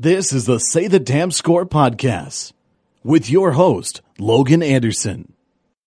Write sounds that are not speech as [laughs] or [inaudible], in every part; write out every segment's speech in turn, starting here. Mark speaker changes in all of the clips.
Speaker 1: This is the Say the Damn Score podcast with your host, Logan Anderson.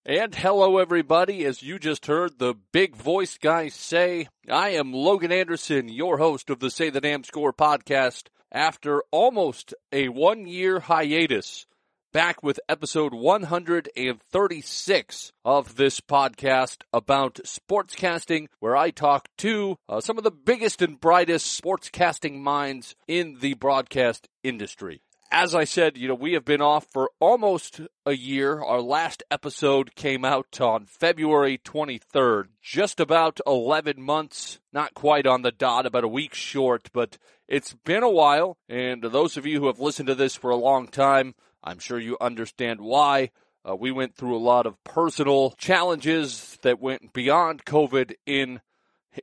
Speaker 2: And hello, everybody. As you just heard the big voice guy say, I am Logan Anderson, your host of the Say the Damn Score podcast. After almost a one year hiatus, back with episode 136 of this podcast about sportscasting, where I talk to uh, some of the biggest and brightest sportscasting minds in the broadcast industry. As I said, you know, we have been off for almost a year. Our last episode came out on February 23rd, just about 11 months, not quite on the dot, about a week short, but it's been a while. And those of you who have listened to this for a long time, I'm sure you understand why. Uh, we went through a lot of personal challenges that went beyond COVID in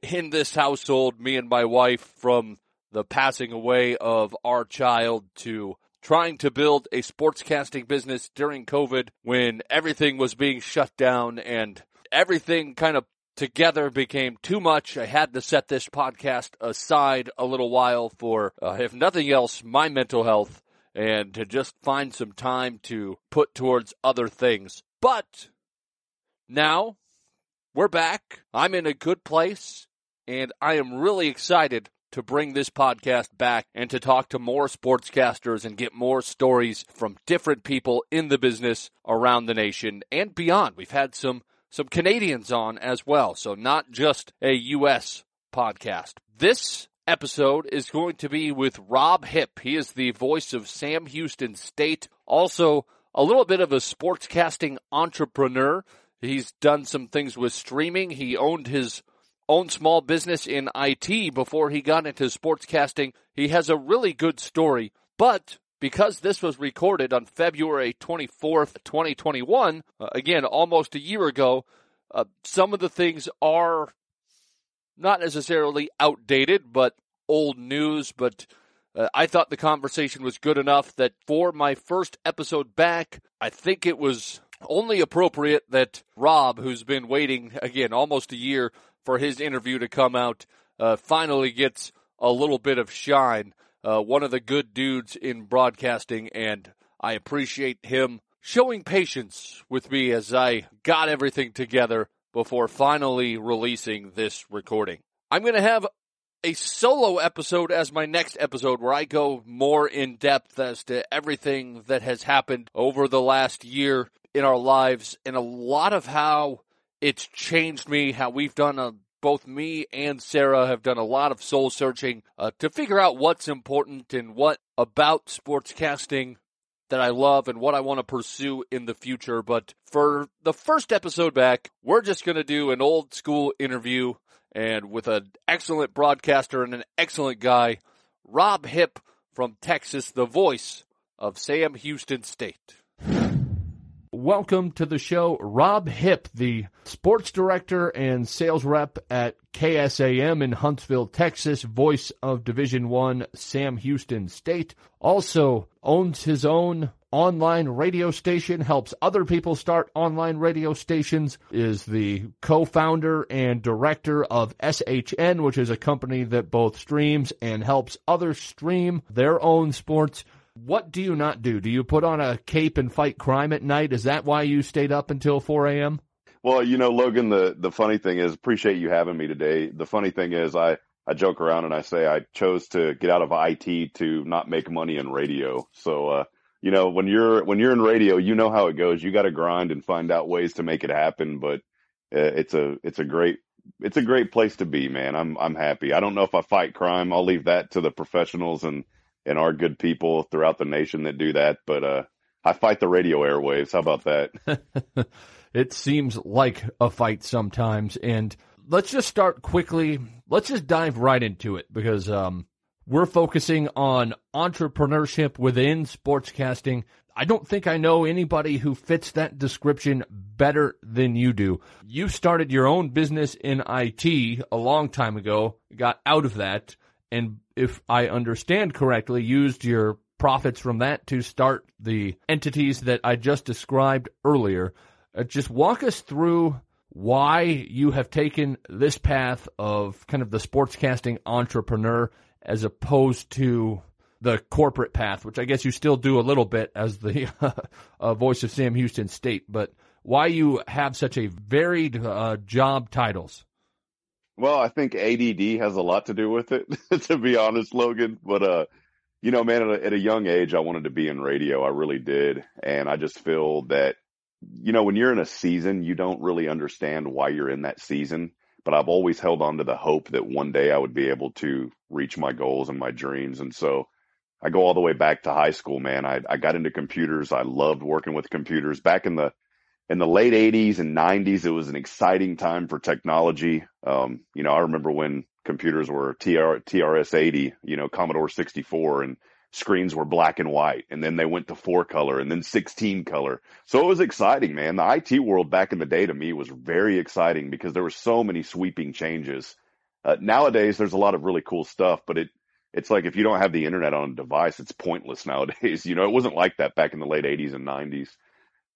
Speaker 2: in this household. Me and my wife, from the passing away of our child to trying to build a sportscasting business during COVID when everything was being shut down and everything kind of together became too much. I had to set this podcast aside a little while for, uh, if nothing else, my mental health and to just find some time to put towards other things. But now we're back. I'm in a good place and I am really excited to bring this podcast back and to talk to more sportscasters and get more stories from different people in the business around the nation and beyond. We've had some some Canadians on as well, so not just a US podcast. This episode is going to be with Rob Hip. He is the voice of Sam Houston State, also a little bit of a sportscasting entrepreneur. He's done some things with streaming. He owned his own small business in IT before he got into sportscasting. He has a really good story, but because this was recorded on February 24th, 2021, uh, again, almost a year ago, uh, some of the things are not necessarily outdated, but old news. But uh, I thought the conversation was good enough that for my first episode back, I think it was only appropriate that Rob, who's been waiting again almost a year for his interview to come out, uh, finally gets a little bit of shine. Uh, one of the good dudes in broadcasting, and I appreciate him showing patience with me as I got everything together before finally releasing this recording. I'm going to have a solo episode as my next episode where I go more in depth as to everything that has happened over the last year in our lives and a lot of how it's changed me, how we've done a both me and Sarah have done a lot of soul searching uh, to figure out what's important and what about sportscasting that I love and what I want to pursue in the future. But for the first episode back, we're just going to do an old school interview and with an excellent broadcaster and an excellent guy, Rob Hip from Texas, the voice of Sam Houston State. Welcome to the show, Rob Hip, the sports director and sales rep at KSAM in Huntsville, Texas, voice of Division One Sam Houston State. Also owns his own online radio station, helps other people start online radio stations, is the co-founder and director of SHN, which is a company that both streams and helps others stream their own sports. What do you not do? Do you put on a cape and fight crime at night? Is that why you stayed up until 4 a.m.?
Speaker 3: Well, you know, Logan, the, the funny thing is, appreciate you having me today. The funny thing is, I, I joke around and I say I chose to get out of IT to not make money in radio. So, uh, you know, when you're, when you're in radio, you know how it goes. You got to grind and find out ways to make it happen. But uh, it's a, it's a great, it's a great place to be, man. I'm, I'm happy. I don't know if I fight crime. I'll leave that to the professionals and, and our good people throughout the nation that do that. But uh, I fight the radio airwaves. How about that? [laughs]
Speaker 2: it seems like a fight sometimes. And let's just start quickly. Let's just dive right into it because um, we're focusing on entrepreneurship within sportscasting. I don't think I know anybody who fits that description better than you do. You started your own business in IT a long time ago, got out of that, and if I understand correctly, used your profits from that to start the entities that I just described earlier. Uh, just walk us through why you have taken this path of kind of the sportscasting entrepreneur as opposed to
Speaker 4: the corporate path, which I guess you still do a little bit as the [laughs] uh, voice of Sam Houston State, but why you have such a varied uh, job titles?
Speaker 3: Well, I think ADD has a lot to do with it, [laughs] to be honest, Logan. But uh, you know, man, at a, at a young age, I wanted to be in radio. I really did, and I just feel that you know, when you're in a season, you don't really understand why you're in that season. But I've always held on to the hope that one day I would be able to reach my goals and my dreams. And so I go all the way back to high school, man. I, I got into computers. I loved working with computers. Back in the in the late 80s and 90s, it was an exciting time for technology. Um, you know, I remember when computers were TR, TRS 80, you know, Commodore 64, and screens were black and white and then they went to four color and then 16 color. So it was exciting, man. The IT world back in the day to me was very exciting because there were so many sweeping changes. Uh, nowadays there's a lot of really cool stuff, but it, it's like if you don't have the internet on a device, it's pointless [laughs] nowadays. You know, it wasn't like that back in the late 80s and 90s.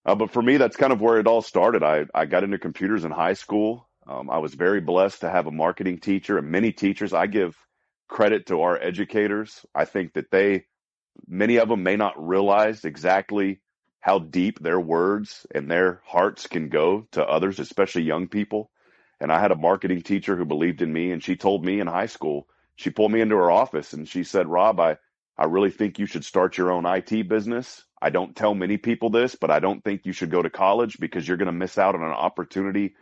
Speaker 3: Uh, but for me, that's kind of where it all started. I, I got into computers in high school. Um, I was very blessed to have a marketing teacher and many teachers. I give credit to our educators. I think that they, many of them may not realize exactly how deep their words and their hearts can go to others, especially young people. And I had a marketing teacher who believed in me and she told me in high school, she pulled me into her office and she said, Rob, I, I really think you should start your own IT business. I don't tell many people this, but I don't think you should go to college because you're going to miss out on an opportunity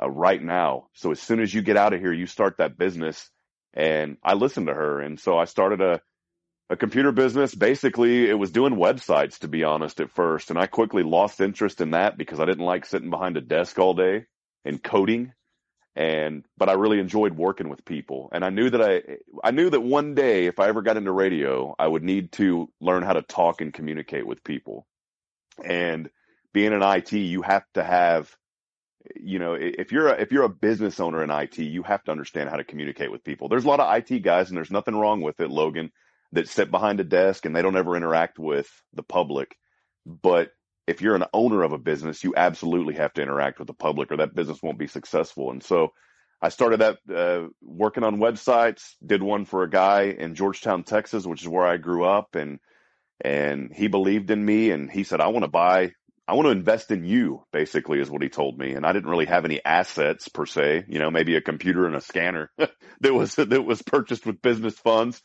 Speaker 3: uh, right now. So as soon as you get out of here, you start that business and I listened to her. And so I started a, a computer business. Basically, it was doing websites, to be honest, at first. And I quickly lost interest in that because I didn't like sitting behind a desk all day and coding. And, but I really enjoyed working with people. And I knew that I, I knew that one day, if I ever got into radio, I would need to learn how to talk and communicate with people. And being in IT, you have to have you know, if you're a, if you're a business owner in IT, you have to understand how to communicate with people. There's a lot of IT guys, and there's nothing wrong with it, Logan, that sit behind a desk and they don't ever interact with the public. But if you're an owner of a business, you absolutely have to interact with the public, or that business won't be successful. And so, I started that uh, working on websites. Did one for a guy in Georgetown, Texas, which is where I grew up, and and he believed in me, and he said, "I want to buy I want to invest in you, basically, is what he told me. And I didn't really have any assets per se, you know, maybe a computer and a scanner [laughs] that was, that was purchased with business funds.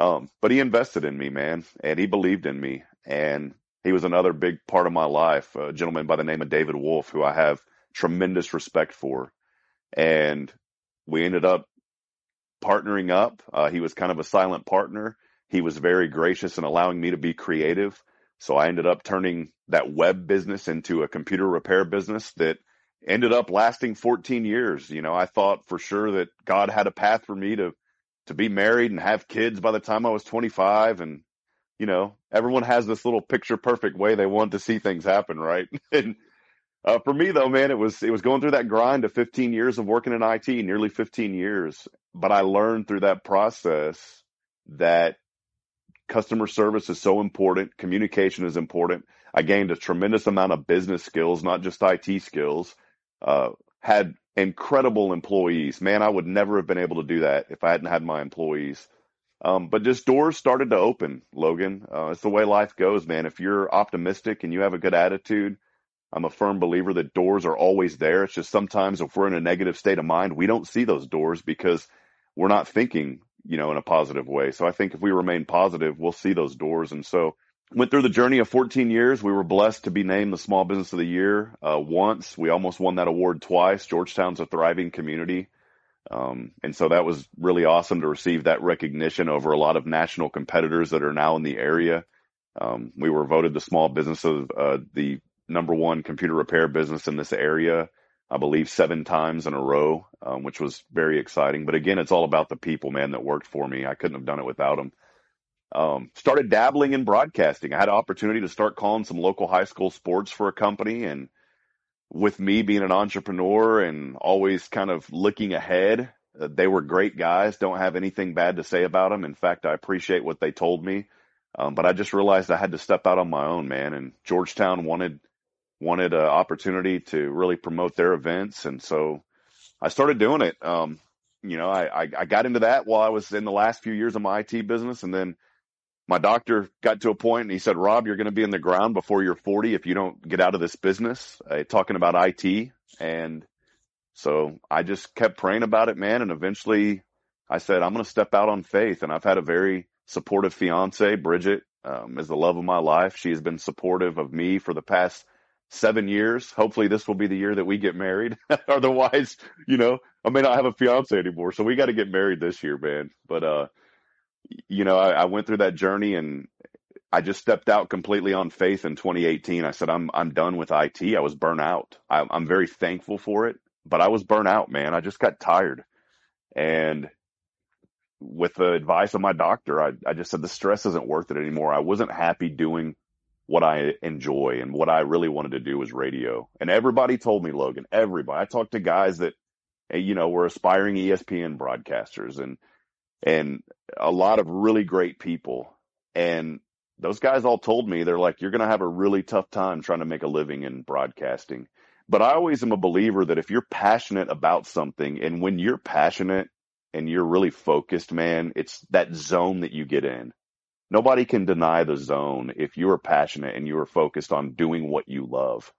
Speaker 3: Um, but he invested in me, man, and he believed in me. And he was another big part of my life, a gentleman by the name of David Wolf, who I have tremendous respect for. And we ended up partnering up. Uh, he was kind of a silent partner. He was very gracious in allowing me to be creative. So I ended up turning that web business into a computer repair business that ended up lasting 14 years. You know, I thought for sure that God had a path for me to to be married and have kids by the time I was 25 and you know, everyone has this little picture perfect way they want to see things happen, right? [laughs] and uh, for me though, man, it was it was going through that grind of 15 years of working in IT, nearly 15 years. But I learned through that process that customer service is so important. Communication is important. I gained a tremendous amount of business skills, not just IT skills. Uh, had incredible employees. Man, I would never have been able to do that if I hadn't had my employees. Um, but just doors started to open, Logan. Uh, it's the way life goes, man. If you're optimistic and you have a good attitude, I'm a firm believer that doors are always there. It's just sometimes if we're in a negative state of mind, we don't see those doors because we're not thinking you know, in a positive way. So I think if we remain positive, we'll see those doors. And so went through the journey of 14 years. We were blessed to be named the Small Business of the Year uh, once. We almost won that award twice. Georgetown's a thriving community. Um, and so that was really awesome to receive that recognition over a lot of national competitors that are now in the area. Um, we were voted the small business of uh, the number one computer repair business in this area I believe seven times in a row, um, which was very exciting. But again, it's all about the people, man, that worked for me. I couldn't have done it without them. Um, started dabbling in broadcasting. I had an opportunity to start calling some local high school sports for a company. And with me being an entrepreneur and always kind of looking ahead, uh, they were great guys. Don't have anything bad to say about them. In fact, I appreciate what they told me. Um, but I just realized I had to step out on my own, man. And Georgetown wanted wanted an opportunity to really promote their events, and so I started doing it. Um, you know, I, I, I got into that while I was in the last few years of my IT business, and then my doctor got to a point and he said, Rob, you're going to be in the ground before you're 40 if you don't get out of this business, uh, talking about IT. And so I just kept praying about it, man. And eventually I said, I'm going to step out on faith. And I've had a very supportive fiance, Bridget, um, is the love of my life. She has been supportive of me for the past seven years. Hopefully this will be the year that we get married. [laughs] Otherwise, you know, I may not have a fiance anymore. So we got to get married this year, man. But, uh, you know, I, I went through that journey and I just stepped out completely on faith in 2018. I said, I'm, I'm done with IT. I was burnt out. I, I'm very thankful for it, but I was burnt out, man. I just got tired. And with the advice of my doctor, I, I just said the stress isn't worth it anymore. I wasn't happy doing what I enjoy and what I really wanted to do was radio. And everybody told me, Logan, everybody. I talked to guys that, eh, you know, were aspiring ESPN broadcasters and and a lot of really great people. And those guys all told me they're like, you're going to have a really tough time trying to make a living in broadcasting. But I always am a believer that if you're passionate about something and when you're passionate and you're really focused, man, it's that zone that you get in. Nobody can deny the zone if you are passionate and you are focused on doing what you love.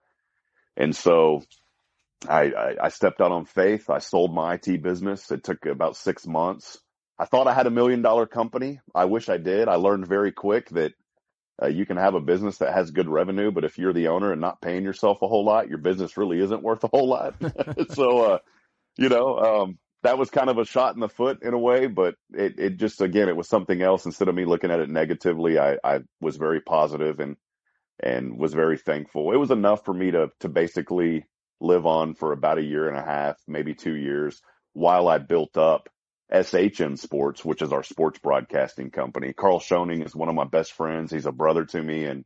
Speaker 3: And so I, I, I stepped out on faith. I sold my IT business. It took about six months. I thought I had a million dollar company. I wish I did. I learned very quick that uh, you can have a business that has good revenue, but if you're the owner and not paying yourself a whole lot, your business really isn't worth a whole lot. [laughs] [laughs] so, uh, you know, um, that was kind of a shot in the foot in a way, but it, it just, again, it was something else. Instead of me looking at it negatively, I, I was very positive and, and was very thankful. It was enough for me to, to basically live on for about a year and a half, maybe two years while I built up SHN Sports, which is our sports broadcasting company. Carl Schoening is one of my best friends. He's a brother to me and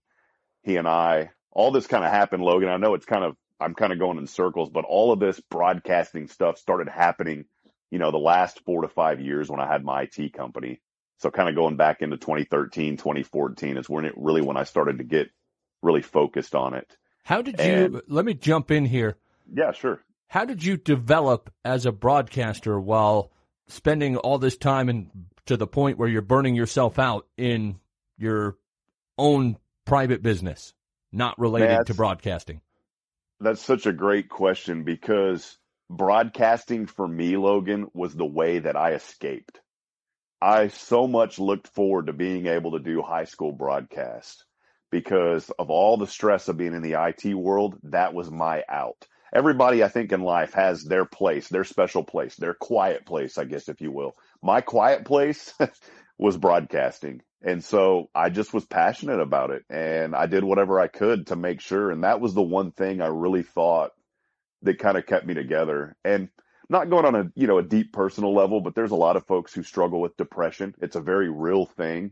Speaker 3: he and I, all this kind of happened, Logan. I know it's kind of, I'm kind of going in circles, but all of this broadcasting stuff started happening, you know, the last four to five years when I had my IT company. So kind of going back into 2013, 2014 is when it really, when I started to get really focused on it.
Speaker 2: How did you, and, let me jump in here.
Speaker 3: Yeah, sure.
Speaker 2: How did you develop as a broadcaster while spending all this time and to the point where you're burning yourself out in your own private business, not related that's, to broadcasting?
Speaker 3: That's such a great question because broadcasting for me, Logan, was the way that I escaped. I so much looked forward to being able to do high school broadcast because of all the stress of being in the IT world. That was my out everybody I think in life has their place, their special place, their quiet place, I guess, if you will. My quiet place [laughs] was broadcasting. And so I just was passionate about it and I did whatever I could to make sure. And that was the one thing I really thought that kind of kept me together. And not going on a, you know, a deep personal level, but there's a lot of folks who struggle with depression. It's a very real thing.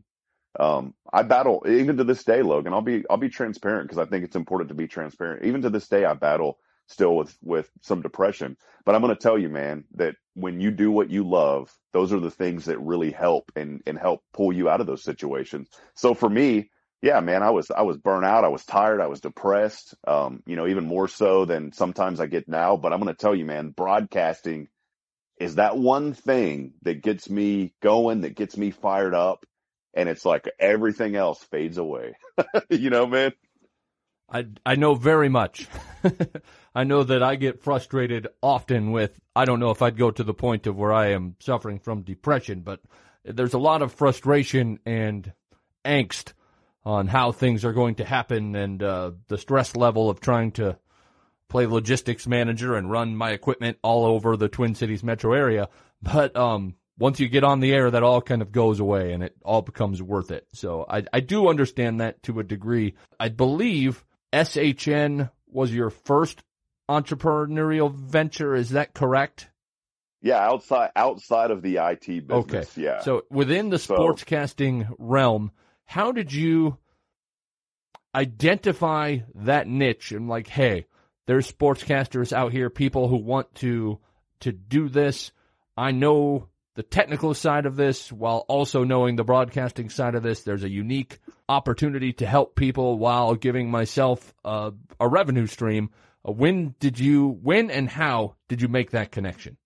Speaker 3: Um, I battle even to this day, Logan. I'll be I'll be transparent because I think it's important to be transparent. Even to this day, I battle still with with some depression. But I'm going to tell you, man, that when you do what you love, those are the things that really help and and help pull you out of those situations. So for me, yeah, man, I was I was burnt out, I was tired, I was depressed. Um, you know, even more so than sometimes I get now. But I'm going to tell you, man, broadcasting is that one thing that gets me going, that gets me fired up, and it's like everything else fades away. [laughs] you know, man.
Speaker 2: I I know very much. [laughs] I know that I get frustrated often with, I don't know if I'd go to the point of where I am suffering from depression, but there's a lot of frustration and angst on how things are going to happen and uh, the stress level of trying to play logistics manager and run my equipment all over the Twin Cities metro area. But um, once you get on the air, that all kind of goes away and it all becomes worth it. So I, I do understand that to a degree. I believe SHN was your first entrepreneurial venture. Is that correct?
Speaker 3: Yeah, outside outside of the IT business.
Speaker 2: Okay.
Speaker 3: Yeah.
Speaker 2: So within the so, sportscasting realm, how did you identify that niche and like, hey, there's sportscasters out here, people who want to to do this. I know the technical side of this while also knowing the broadcasting side of this. There's a unique opportunity to help people while giving myself a revenue stream. Uh, when did you, when and how did you make that connection?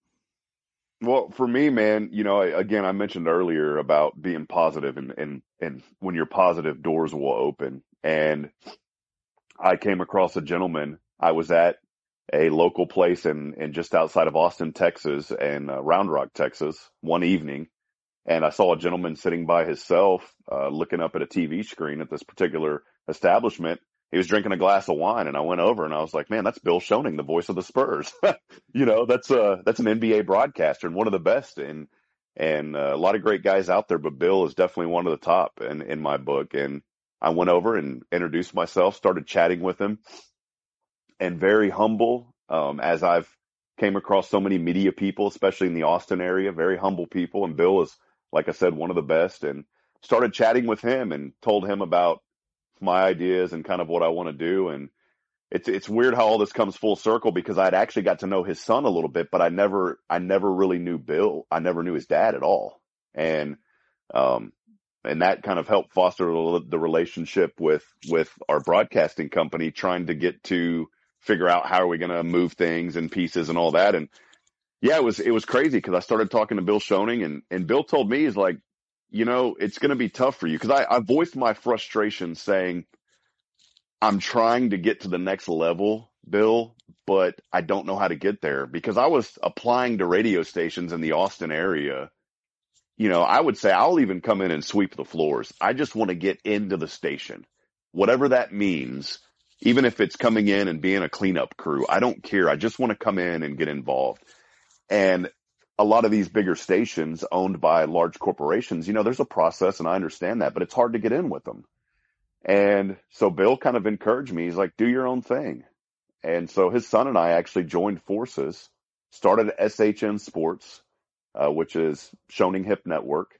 Speaker 3: Well, for me, man, you know, again, I mentioned earlier about being positive and, and, and when you're positive, doors will open. And I came across a gentleman. I was at a local place in, in just outside of Austin, Texas and uh, Round Rock, Texas one evening. And I saw a gentleman sitting by himself, uh, looking up at a TV screen at this particular establishment. He was drinking a glass of wine and I went over and I was like, man, that's Bill Schoening, the voice of the Spurs. [laughs] you know, that's uh that's an NBA broadcaster and one of the best. And, and uh, a lot of great guys out there, but Bill is definitely one of the top in, in my book. And I went over and introduced myself, started chatting with him and very humble. Um, as I've came across so many media people, especially in the Austin area, very humble people. And Bill is, like I said, one of the best and started chatting with him and told him about my ideas and kind of what I want to do. And it's, it's weird how all this comes full circle because I'd actually got to know his son a little bit, but I never, I never really knew Bill. I never knew his dad at all. And, um, and that kind of helped foster the relationship with, with our broadcasting company trying to get to figure out how are we going to move things and pieces and all that. And yeah, it was, it was crazy because I started talking to Bill Schoening and, and Bill told me, he's like, you know, it's going to be tough for you because I, I voiced my frustration saying, I'm trying to get to the next level, Bill, but I don't know how to get there because I was applying to radio stations in the Austin area. You know, I would say I'll even come in and sweep the floors. I just want to get into the station, whatever that means even if it's coming in and being a cleanup crew. I don't care. I just want to come in and get involved. And a lot of these bigger stations owned by large corporations, you know, there's a process and I understand that, but it's hard to get in with them. And so Bill kind of encouraged me. He's like, do your own thing. And so his son and I actually joined forces, started SHN Sports, uh, which is Schoening Hip Network.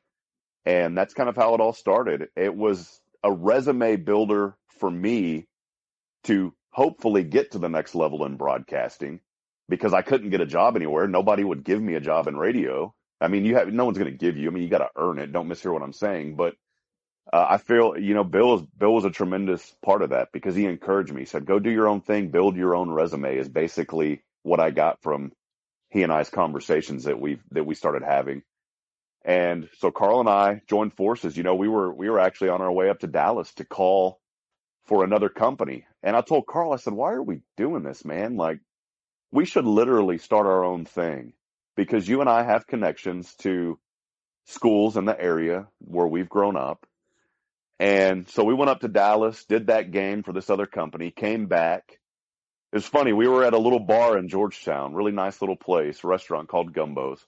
Speaker 3: And that's kind of how it all started. It was a resume builder for me to hopefully get to the next level in broadcasting because I couldn't get a job anywhere. Nobody would give me a job in radio. I mean, you have no one's going to give you. I mean, you got to earn it. Don't mishear what I'm saying. But uh, I feel, you know, Bill is Bill was a tremendous part of that because he encouraged me. He said, "Go do your own thing, build your own resume." Is basically what I got from he and I's conversations that we that we started having. And so Carl and I joined forces. You know, we were we were actually on our way up to Dallas to call for another company. And I told Carl, I said, why are we doing this, man? Like, we should literally start our own thing because you and I have connections to schools in the area where we've grown up. And so we went up to Dallas, did that game for this other company, came back. It was funny. We were at a little bar in Georgetown, really nice little place, restaurant called Gumbo's.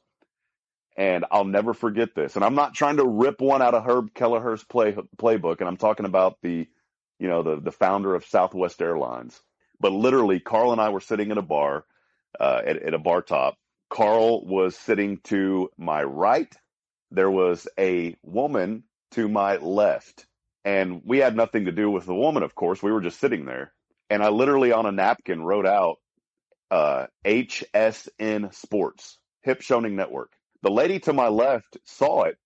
Speaker 3: And I'll never forget this. And I'm not trying to rip one out of Herb Kelleher's play, playbook. And I'm talking about the you know, the, the founder of Southwest Airlines. But literally, Carl and I were sitting in a bar, uh, at, at a bar top. Carl was sitting to my right. There was a woman to my left. And we had nothing to do with the woman, of course. We were just sitting there. And I literally on a napkin wrote out uh, HSN Sports, Hip Schoening Network. The lady to my left saw it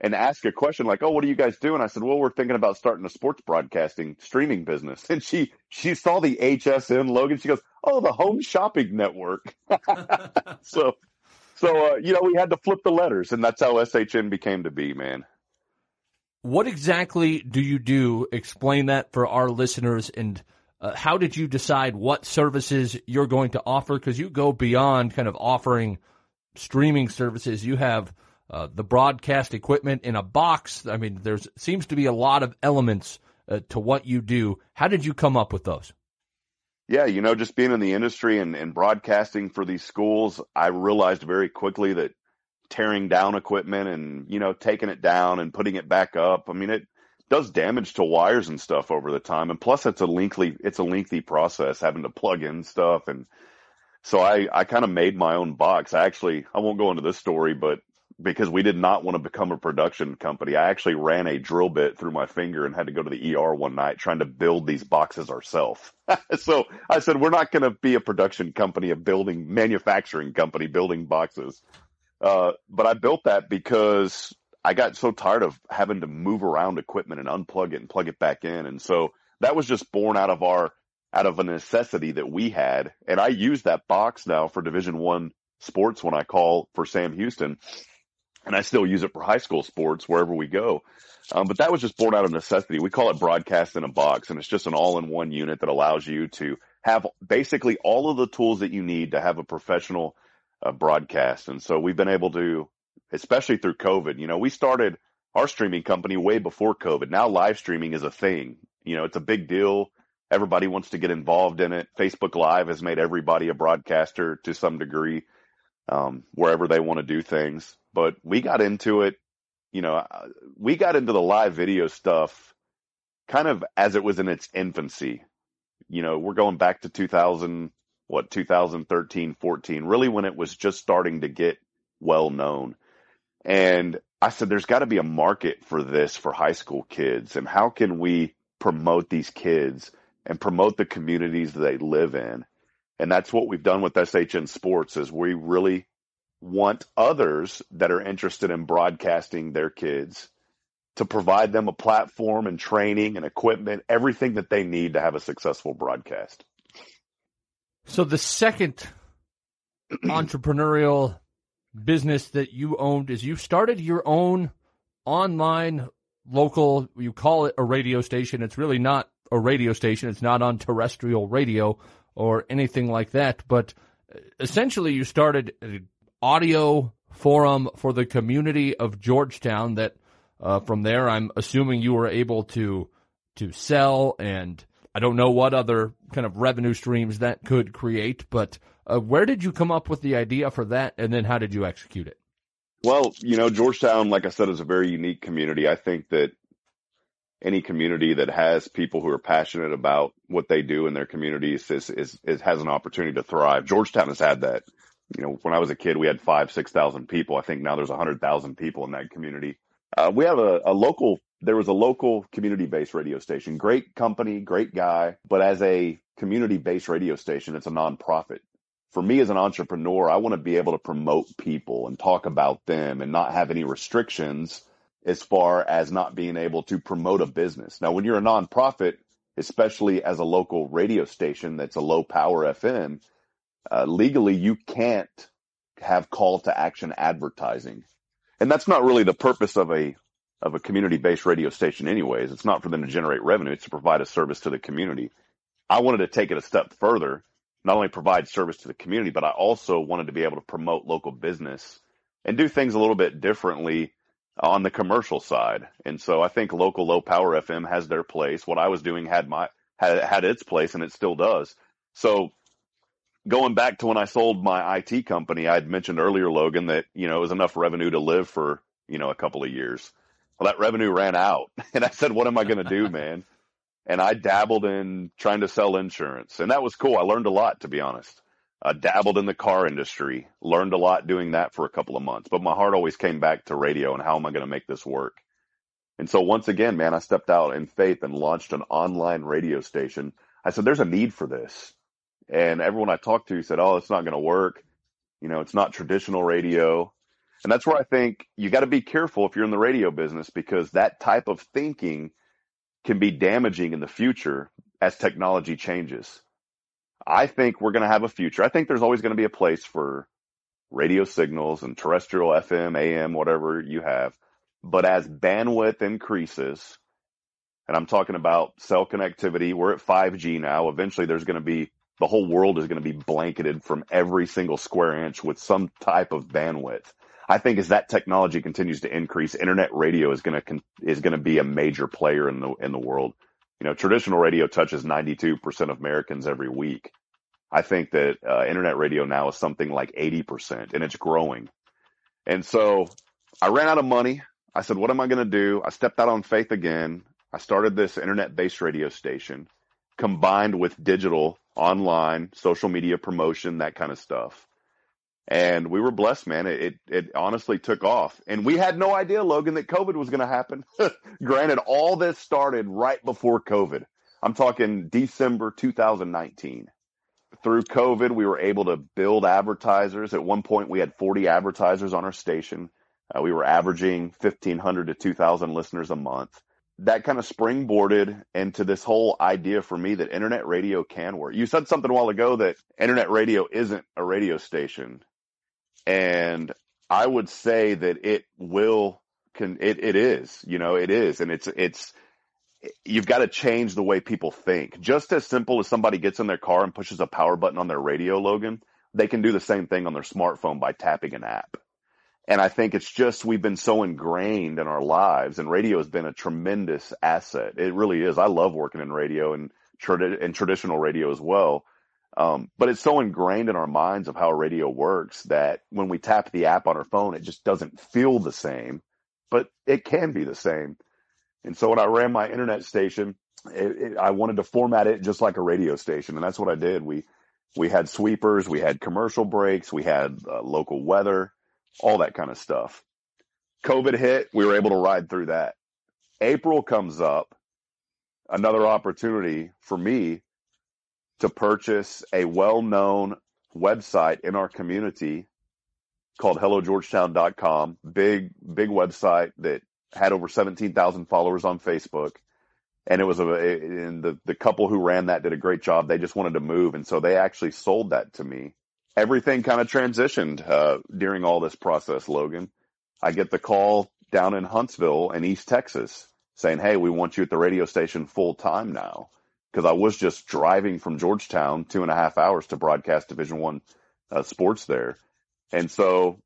Speaker 3: and ask a question like, "Oh, what are you guys doing?" I said, "Well, we're thinking about starting a sports broadcasting streaming business." [laughs] And she she saw the HSN logo. She goes, "Oh, the Home Shopping Network." [laughs] so so uh, you know, we had to flip the letters, and that's how SHN became to be, man.
Speaker 2: What exactly do you do? Explain that for our listeners, and uh, how did you decide what services you're going to offer? Because you go beyond kind of offering streaming services. You have uh, the broadcast equipment in a box. I mean, there's seems to be a lot of elements uh, to what you do. How did you come up with those?
Speaker 3: Yeah, you know, just being in the industry and, and broadcasting for these schools, I realized very quickly that tearing down equipment and, you know, taking it down and putting it back up, I mean, it does damage to wires and stuff over the time. And plus it's a lengthy, it's a lengthy process having to plug in stuff. And so I, I kind of made my own box. I actually, I won't go into this story, but because we did not want to become a production company. I actually ran a drill bit through my finger and had to go to the ER one night trying to build these boxes ourselves. [laughs] so I said, we're not going to be a production company, a building manufacturing company building boxes. Uh, but I built that because I got so tired of having to move around equipment and unplug it and plug it back in. And so that was just born out of our, out of a necessity that we had. And I use that box now for division one sports when I call for Sam Houston, and I still use it for high school sports wherever we go. Um, but that was just born out of necessity. We call it broadcast in a box, and it's just an all-in-one unit that allows you to have basically all of the tools that you need to have a professional uh, broadcast. And so we've been able to, especially through COVID. You know, we started our streaming company way before COVID. Now live streaming is a thing. You know, it's a big deal. Everybody wants to get involved in it. Facebook Live has made everybody a broadcaster to some degree, um, wherever they want to do things. But we got into it, you know, uh, we got into the live video stuff kind of as it was in its infancy. You know, we're going back to 2000, what, 2013, 14, really when it was just starting to get well known. And I said, there's got to be a market for this for high school kids. And how can we promote these kids and promote the communities they live in. And that's what we've done with SHN Sports is we really want others that are interested in broadcasting their kids to provide them a platform and training and equipment, everything that they need to have a successful broadcast.
Speaker 2: So the second [clears throat] entrepreneurial business that you owned is you started your own online local you call it a radio station it's really not a radio station. It's not on terrestrial radio or anything like that. But uh, essentially, you started an audio forum for the community of Georgetown. That uh, from there, I'm assuming you were able to to sell, and I don't know what other kind of revenue streams that could create. But uh, where did you come up with the idea for that, and then how did you execute it?
Speaker 3: Well, you know, Georgetown, like I said, is a very unique community. I think that any community that has people who are passionate about what they do in their communities is, is, is, has an opportunity to thrive. Georgetown has had that. You know, when I was a kid, we had five, six thousand people. I think now there's a hundred thousand people in that community. Uh, we have a, a local. There was a local community-based radio station. Great company, great guy, but as a community-based radio station, it's a nonprofit. For me as an entrepreneur, I want to be able to promote people and talk about them and not have any restrictions as far as not being able to promote a business. Now, when you're a nonprofit, especially as a local radio station that's a low power FM, uh, legally you can't have call to action advertising. And that's not really the purpose of a of a community based radio station anyways. It's not for them to generate revenue, it's to provide a service to the community. I wanted to take it a step further, not only provide service to the community, but I also wanted to be able to promote local business and do things a little bit differently on the commercial side. And so I think local low power FM has their place. What I was doing had my had had its place and it still does. So going back to when I sold my IT company, I had mentioned earlier, Logan, that, you know, it was enough revenue to live for, you know, a couple of years. Well, that revenue ran out [laughs] and I said, what am I going to do, man? And I dabbled in trying to sell insurance and that was cool. I learned a lot, to be honest I dabbled in the car industry, learned a lot doing that for a couple of months, but my heart always came back to radio and how am I going to make this work? And so once again, man, I stepped out in faith and launched an online radio station. I said, there's a need for this. And everyone I talked to said, oh, it's not going to work. You know, it's not traditional radio. And that's where I think you got to be careful if you're in the radio business because that type of thinking can be damaging in the future as technology changes. I think we're going to have a future. I think there's always going to be a place for radio signals and terrestrial FM, AM, whatever you have. But as bandwidth increases, and I'm talking about cell connectivity, we're at 5G now. Eventually there's going to be, the whole world is going to be blanketed from every single square inch with some type of bandwidth. I think as that technology continues to increase, internet radio is going to, is going to be a major player in the, in the world. You know, traditional radio touches 92% of Americans every week. I think that uh, internet radio now is something like 80% and it's growing. And so I ran out of money. I said, what am I going to do? I stepped out on faith again. I started this internet based radio station combined with digital, online, social media promotion, that kind of stuff. And we were blessed, man. It, it, it honestly took off. And we had no idea, Logan, that COVID was going to happen. [laughs] Granted, all this started right before COVID. I'm talking December 2019. Through COVID, we were able to build advertisers. At one point, we had 40 advertisers on our station. Uh, we were averaging 1,500 to 2,000 listeners a month. That kind of springboarded into this whole idea for me that internet radio can work. You said something a while ago that internet radio isn't a radio station And I would say that it will can it, it is, you know, it is. And it's it's you've got to change the way people think. Just as simple as somebody gets in their car and pushes a power button on their radio, Logan, they can do the same thing on their smartphone by tapping an app. And I think it's just we've been so ingrained in our lives, and radio has been a tremendous asset. It really is. I love working in radio and, trad- and traditional radio as well. Um, but it's so ingrained in our minds of how radio works that when we tap the app on our phone, it just doesn't feel the same, but it can be the same. And so when I ran my internet station, it, it, I wanted to format it just like a radio station, and that's what I did. We we had sweepers, we had commercial breaks, we had uh, local weather, all that kind of stuff. COVID hit, we were able to ride through that. April comes up, another opportunity for me to purchase a well-known website in our community called hellogeorgetown.com. Big, big website that had over 17,000 followers on Facebook. And it was a, and the, the couple who ran that did a great job. They just wanted to move. And so they actually sold that to me. Everything kind of transitioned, uh, during all this process, Logan. I get the call down in Huntsville in East Texas saying, Hey, we want you at the radio station full time now. Cause I was just driving from Georgetown two and a half hours to broadcast division one uh, sports there. And so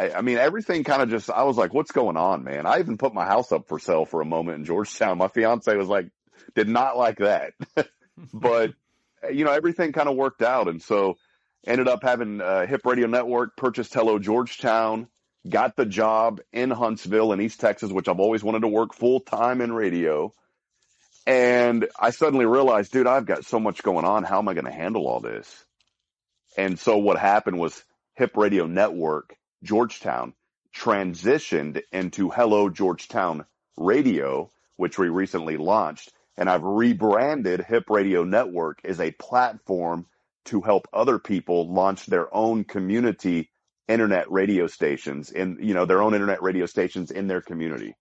Speaker 3: I, I mean, everything kind of just, I was like, what's going on, man? I even put my house up for sale for a moment in Georgetown. My fiance was like, did not like that. [laughs] but, you know, everything kind of worked out. And so ended up having a Hip Radio Network, purchased Hello Georgetown, got the job in Huntsville in East Texas, which I've always wanted to work full time in radio. And I suddenly realized, dude, I've got so much going on. How am I going to handle all this? And so what happened was Hip Radio Network Georgetown transitioned into Hello Georgetown Radio, which we recently launched. And I've rebranded Hip Radio Network as a platform to help other people launch their own community internet radio stations in, you know, their own internet radio stations in their community.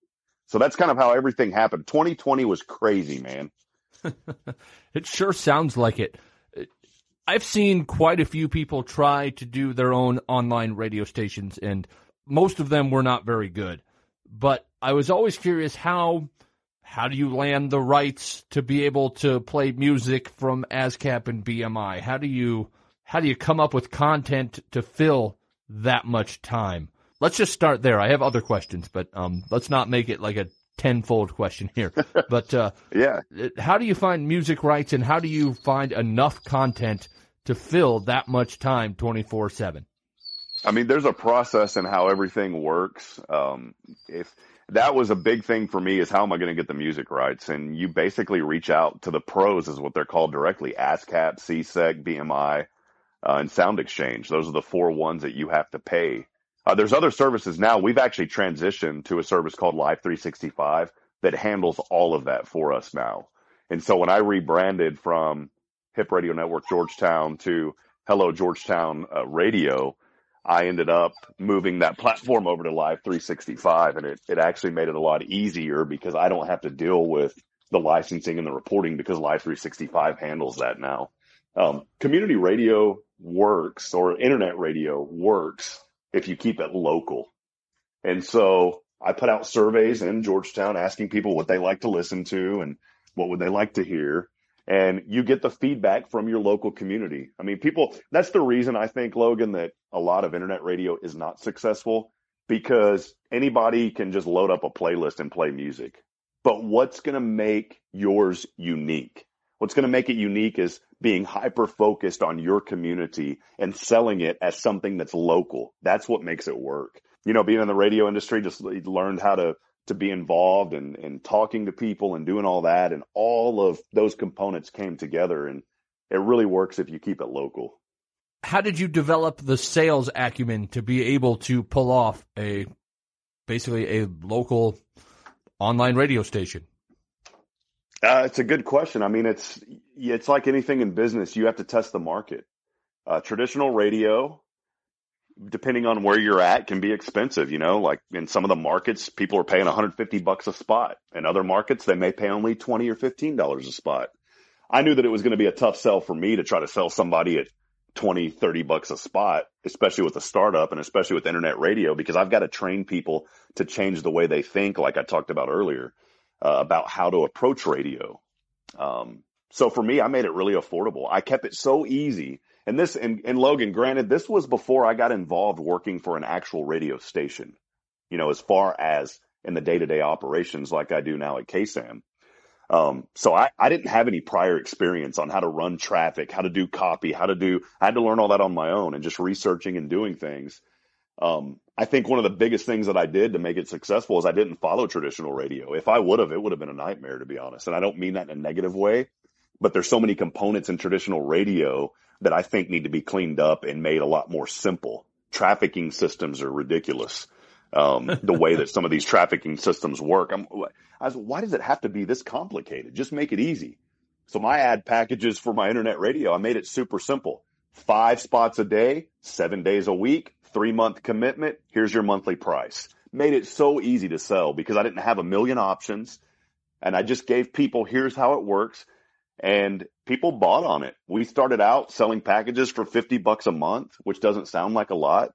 Speaker 3: So that's kind of how everything happened. 2020 was crazy, man. [laughs]
Speaker 2: it sure sounds like it. I've seen quite a few people try to do their own online radio stations, and most of them were not very good. But I was always curious how how do you land the rights to be able to play music from ASCAP and BMI? How do you how do you come up with content to fill that much time? Let's just start there. I have other questions, but um, let's not make it like a tenfold question here. [laughs] But uh,
Speaker 3: yeah,
Speaker 2: how do you find music rights, and how do you find enough content to fill that much time 24 7?
Speaker 3: I mean, there's a process in how everything works. Um, if that was a big thing for me is how am I going to get the music rights? And you basically reach out to the pros is what they're called directly, ASCAP, SESAC, BMI, uh, and Sound Exchange. Those are the four ones that you have to pay. Uh, there's other services now. We've actually transitioned to a service called Live 365 that handles all of that for us now. And so when I rebranded from Hip Radio Network Georgetown to Hello Georgetown uh, Radio, I ended up moving that platform over to Live 365 and it, it actually made it a lot easier because I don't have to deal with the licensing and the reporting because Live 365 handles that now. Um, community radio works or internet radio works if you keep it local. And so I put out surveys in Georgetown asking people what they like to listen to and what would they like to hear and you get the feedback from your local community. I mean, people, that's the reason I think, Logan, that a lot of internet radio is not successful because anybody can just load up a playlist and play music. But what's going to make yours unique? What's going to make it unique is being hyper focused on your community and selling it as something that's local. That's what makes it work. You know, being in the radio industry, just learned how to to be involved and, and talking to people and doing all that. And all of those components came together and it really works if you keep it local.
Speaker 2: How did you develop the sales acumen to be able to pull off a basically a local online radio station?
Speaker 3: Uh, it's a good question. I mean, it's it's like anything in business. You have to test the market. Uh, traditional radio depending on where you're at, can be expensive. You know, like in some of the markets, people are paying 150 bucks a spot. In other markets, they may pay only 20 or 15 dollars a spot. I knew that it was going to be a tough sell for me to try to sell somebody at 20, 30 bucks a spot, especially with a startup and especially with internet radio, because I've got to train people to change the way they think, like I talked about earlier, uh, about how to approach radio. Um, so for me, I made it really affordable. I kept it so easy. And this, and, and Logan, granted, this was before I got involved working for an actual radio station, you know, as far as in the day to day operations like I do now at KSAM. Um, so I, I didn't have any prior experience on how to run traffic, how to do copy, how to do, I had to learn all that on my own and just researching and doing things. Um, I think one of the biggest things that I did to make it successful is I didn't follow traditional radio. If I would have, it would have been a nightmare to be honest. And I don't mean that in a negative way, but there's so many components in traditional radio that I think need to be cleaned up and made a lot more simple. Trafficking systems are ridiculous. Um, the way that some of these trafficking systems work. I'm, I was, why does it have to be this complicated? Just make it easy. So my ad packages for my internet radio, I made it super simple. Five spots a day, seven days a week, three month commitment. Here's your monthly price. Made it so easy to sell because I didn't have a million options and I just gave people, here's how it works and people bought on it. We started out selling packages for 50 bucks a month, which doesn't sound like a lot.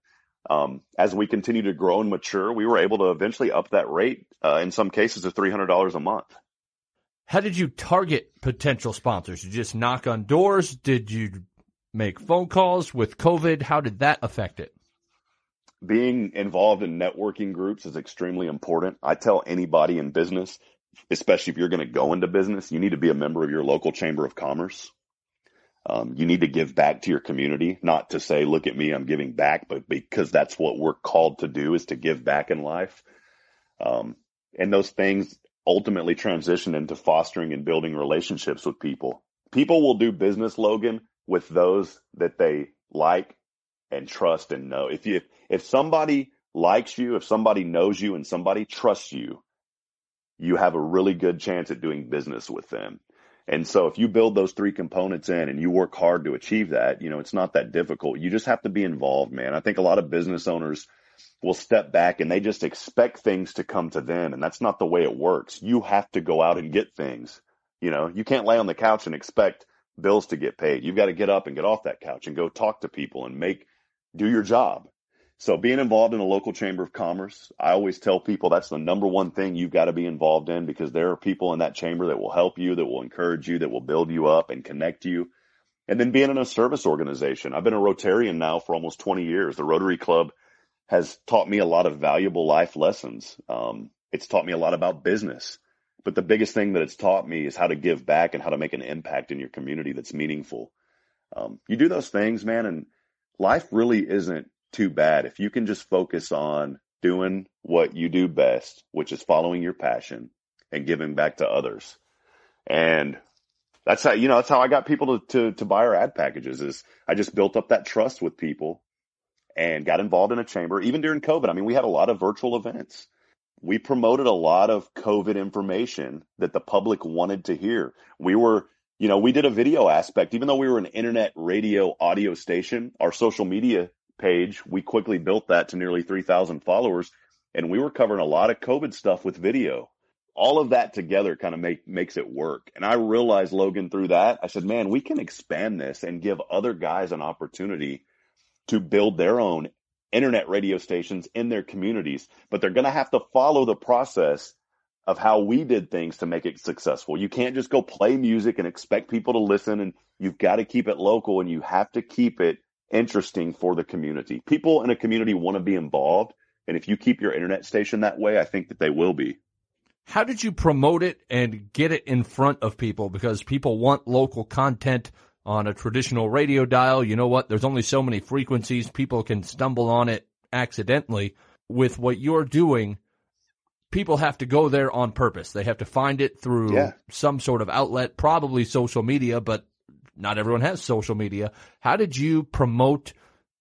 Speaker 3: Um, as we continue to grow and mature, we were able to eventually up that rate uh, in some cases to $300 a month.
Speaker 2: How did you target potential sponsors? Did you just knock on doors? Did you make phone calls with COVID? How did that affect it?
Speaker 3: Being involved in networking groups is extremely important. I tell anybody in business especially if you're going to go into business, you need to be a member of your local chamber of commerce. Um, you need to give back to your community, not to say, look at me, I'm giving back, but because that's what we're called to do is to give back in life. Um, and those things ultimately transition into fostering and building relationships with people. People will do business, Logan, with those that they like and trust and know. If you, if somebody likes you, if somebody knows you and somebody trusts you, you have a really good chance at doing business with them. And so if you build those three components in and you work hard to achieve that, you know, it's not that difficult. You just have to be involved, man. I think a lot of business owners will step back and they just expect things to come to them. And that's not the way it works. You have to go out and get things. You know, you can't lay on the couch and expect bills to get paid. You've got to get up and get off that couch and go talk to people and make, do your job. So being involved in a local chamber of commerce, I always tell people that's the number one thing you've got to be involved in because there are people in that chamber that will help you, that will encourage you, that will build you up and connect you. And then being in a service organization. I've been a Rotarian now for almost 20 years. The Rotary Club has taught me a lot of valuable life lessons. Um, it's taught me a lot about business. But the biggest thing that it's taught me is how to give back and how to make an impact in your community that's meaningful. Um, you do those things, man, and life really isn't too bad. If you can just focus on doing what you do best, which is following your passion and giving back to others. And that's how, you know, that's how I got people to, to, to buy our ad packages is I just built up that trust with people and got involved in a chamber, even during COVID. I mean, we had a lot of virtual events. We promoted a lot of COVID information that the public wanted to hear. We were, you know, we did a video aspect, even though we were an internet radio audio station, our social media page, we quickly built that to nearly 3,000 followers. And we were covering a lot of COVID stuff with video. All of that together kind of make, makes it work. And I realized, Logan, through that, I said, man, we can expand this and give other guys an opportunity to build their own internet radio stations in their communities, but they're going to have to follow the process of how we did things to make it successful. You can't just go play music and expect people to listen and you've got to keep it local and you have to keep it interesting for the community. People in a community want to be involved. And if you keep your internet station that way, I think that they will be.
Speaker 2: How did you promote it and get it in front of people? Because people want local content on a traditional radio dial. You know what? There's only so many frequencies. People can stumble on it accidentally. With what you're doing, people have to go there on purpose. They have to find it through yeah. some sort of outlet, probably social media, but not everyone has social media. How did you promote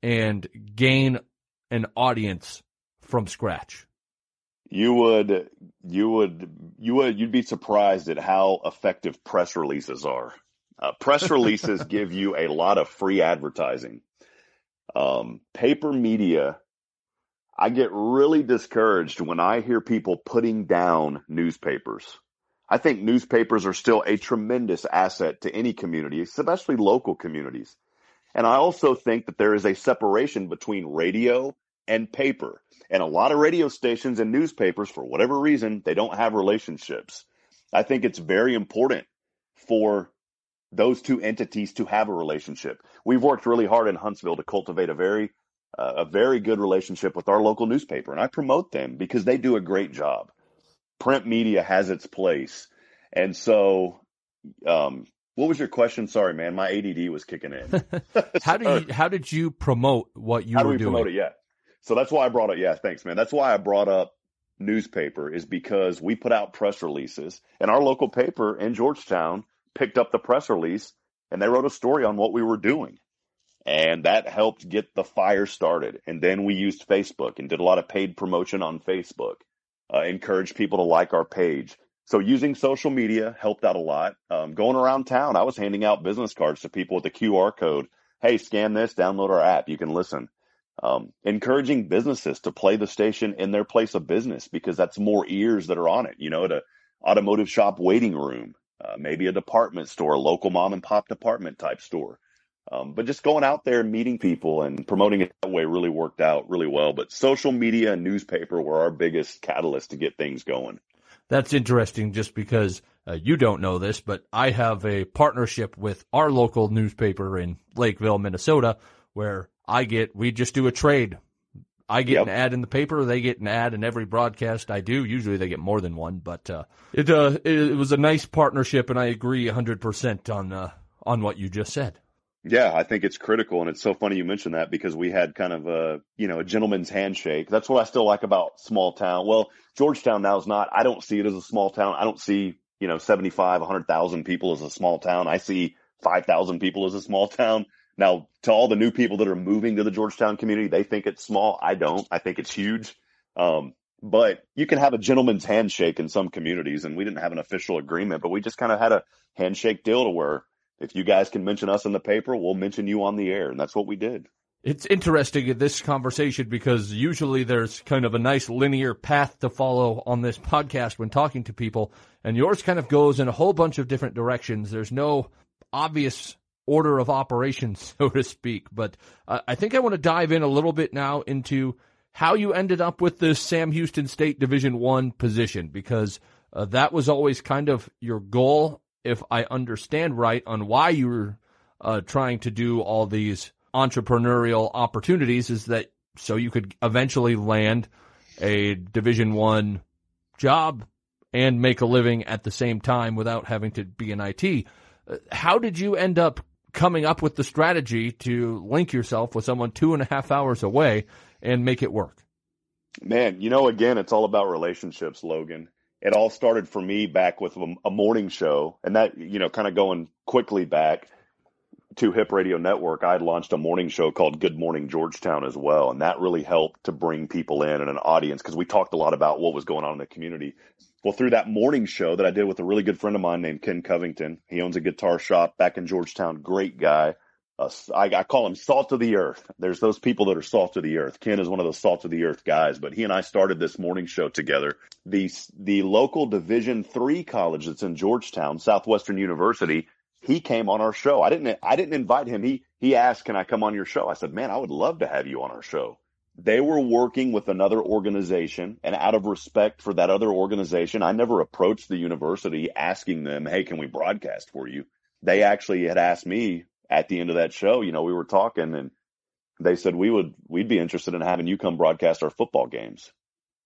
Speaker 2: and gain an audience from scratch?
Speaker 3: You would, you would, you would, you'd be surprised at how effective press releases are. Uh, press releases [laughs] give you a lot of free advertising. Um, paper media, I get really discouraged when I hear people putting down newspapers. I think newspapers are still a tremendous asset to any community, especially local communities. And I also think that there is a separation between radio and paper. And a lot of radio stations and newspapers, for whatever reason, they don't have relationships. I think it's very important for those two entities to have a relationship. We've worked really hard in Huntsville to cultivate a very uh, a very good relationship with our local newspaper and I promote them because they do a great job. Print media has its place. And so um, what was your question? Sorry, man, my ADD was kicking in. [laughs]
Speaker 2: how do you how did you promote what you
Speaker 3: how
Speaker 2: were
Speaker 3: do we
Speaker 2: doing?
Speaker 3: promote it? Yeah. So that's why I brought it. Yeah, thanks, man. That's why I brought up newspaper is because we put out press releases and our local paper in Georgetown picked up the press release and they wrote a story on what we were doing. And that helped get the fire started. And then we used Facebook and did a lot of paid promotion on Facebook, uh, people to like our page. So using social media helped out a lot. Um, going around town, I was handing out business cards to people with a QR code. Hey, scan this, download our app. You can listen. Um, encouraging businesses to play the station in their place of business because that's more ears that are on it. You know, at a automotive shop waiting room, uh, maybe a department store, a local mom and pop department type store. Um, but just going out there and meeting people and promoting it that way really worked out really well. But social media and newspaper were our biggest catalyst to get things going.
Speaker 2: That's interesting just because uh, you don't know this, but I have a partnership with our local newspaper in Lakeville, Minnesota, where I get, we just do a trade. I get
Speaker 3: Yep.
Speaker 2: an ad in the paper, they get an ad in every broadcast I do. Usually they get more than one, but uh, it, uh, it it was a nice partnership, and I agree 100% on uh, on what you just said.
Speaker 3: Yeah, I think it's critical, and it's so funny you mentioned that because we had kind of a you know a gentleman's handshake. That's what I still like about small town. Well, Georgetown now is not. I don't see it as a small town. I don't see you know seventy five, hundred thousand people as a small town. I see five thousand people as a small town. Now, to all the new people that are moving to the Georgetown community, they think it's small. I don't. I think it's huge. Um, but you can have a gentleman's handshake in some communities, and we didn't have an official agreement, but we just kind of had a handshake deal to where if you guys can mention us in the paper, we'll mention you on the air, and that's what we did.
Speaker 2: It's interesting in this conversation because usually there's kind of a nice linear path to follow on this podcast when talking to people, and yours kind of goes in a whole bunch of different directions. There's no obvious order of operations, [laughs] so to speak. But uh, I think I want to dive in a little bit now into how you ended up with this Sam Houston State Division One position because uh, that was always kind of your goal, if I understand right, on why you were uh, trying to do all these entrepreneurial opportunities. Is that so you could eventually land a Division One job and make a living at the same time without having to be in IT? Uh, How did you end up coming up with the strategy to link yourself with someone two and a half hours away and make it work?
Speaker 3: Man, you know, again, it's all about relationships, Logan. It all started for me back with a, morning show, and that, you know, kind of going quickly back to Hip Radio Network, I had launched a morning show called Good Morning Georgetown as well, and that really helped to bring people in and an audience because we talked a lot about what was going on in the community. Well, through that morning show that I did with a really good friend of mine named Ken Covington, he owns a guitar shop back in Georgetown. Great guy. I, I call him salt of the earth. There's those people that are salt of the earth. Ken is one of those salt of the earth guys, but he and I started this morning show together. The the local Division three college that's in Georgetown, Southwestern University, he came on our show. I didn't I didn't invite him. He he asked, "Can I come on your show?" I said, "Man, I would love to have you on our show." They were working with another organization, and out of respect for that other organization, I never approached the university asking them, "Hey, can we broadcast for you?" They actually had asked me at the end of that show. You know, we were talking, and they said we would we'd be interested in having you come broadcast our football games.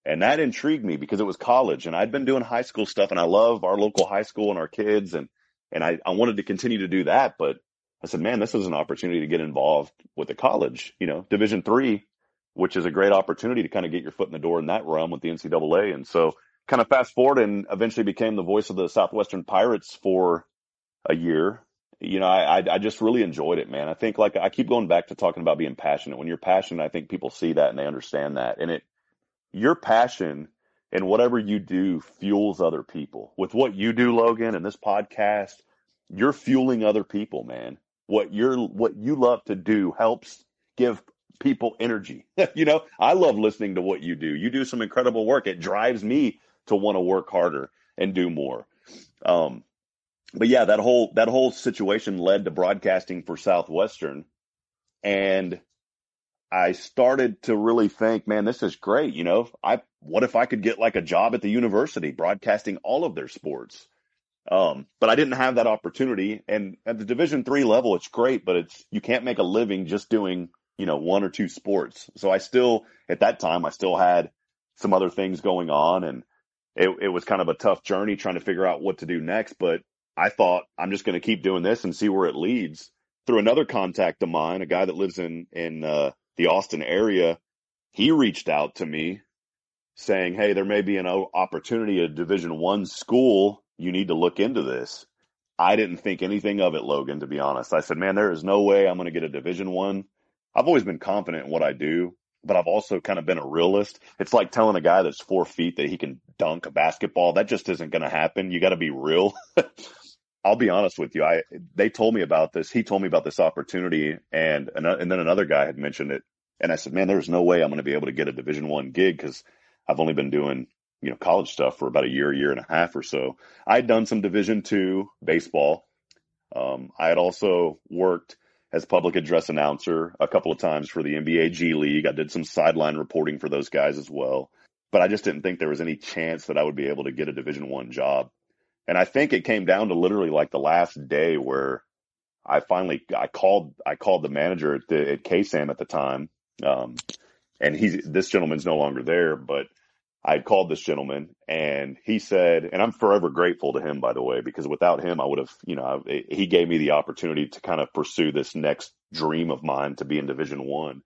Speaker 3: And that intrigued me because it was college and I'd been doing high school stuff and I love our local high school and our kids and and I, I wanted to continue to do that, but I said, man, this is an opportunity to get involved with the college, you know, division three, which is a great opportunity to kind of get your foot in the door in that realm with the NCAA. And so kind of fast forward and eventually became the voice of the Southwestern Pirates for a year. You know, I, I, just really enjoyed it, man. I think like I keep going back to talking about being passionate. When you're passionate, I think people see that and they understand that. And it, your passion and whatever you do fuels other people. With what you do, Logan, and this podcast, you're fueling other people, man. What you're what you love to do helps give people energy. [laughs] you know, I love listening to what you do. You do some incredible work. It drives me to want to work harder and do more. Um, but yeah, that whole that whole situation led to broadcasting for Southwestern And I started to really think, man, this is great. You know, I, what if I could get like a job at the university broadcasting all of their sports? Um, but I didn't have that opportunity. And at the division three level, it's great, but it's, you can't make a living just doing, you know, one or two sports. So I still, at that time, I still had some other things going on and it, it was kind of a tough journey trying to figure out what to do next. But I thought I'm just going to keep doing this and see where it leads through another contact of mine, a guy that lives in, in, uh, the Austin area. He reached out to me saying, Hey, there may be an opportunity at division one school. You need to look into this. I didn't think anything of it, Logan, to be honest. I said, man, there is no way I'm going to get a division one. I've always been confident in what I do, but I've also kind of been a realist. It's like telling a guy that's four feet that he can dunk a basketball. That just isn't going to happen. You got to be real. [laughs] I'll be honest with you. I they told me about this. He told me about this opportunity, and and and then another guy had mentioned it, and I said, "Man, there's no way I'm going to be able to get a Division One gig because I've only been doing you know college stuff for about a year, year and a half or so. I had done some Division Two baseball. Um, I had also worked as public address announcer a couple of times for the NBA G League. I did some sideline reporting for those guys as well, but I just didn't think there was any chance that I would be able to get a Division One job. And I think it came down to literally like the last day where I finally I called I called the manager at the at KSAM at the time. Um, and he's this gentleman's no longer there, but I had called this gentleman and he said, and I'm forever grateful to him, by the way, because without him, I would have, you know, he gave me the opportunity to kind of pursue this next dream of mine to be in Division One.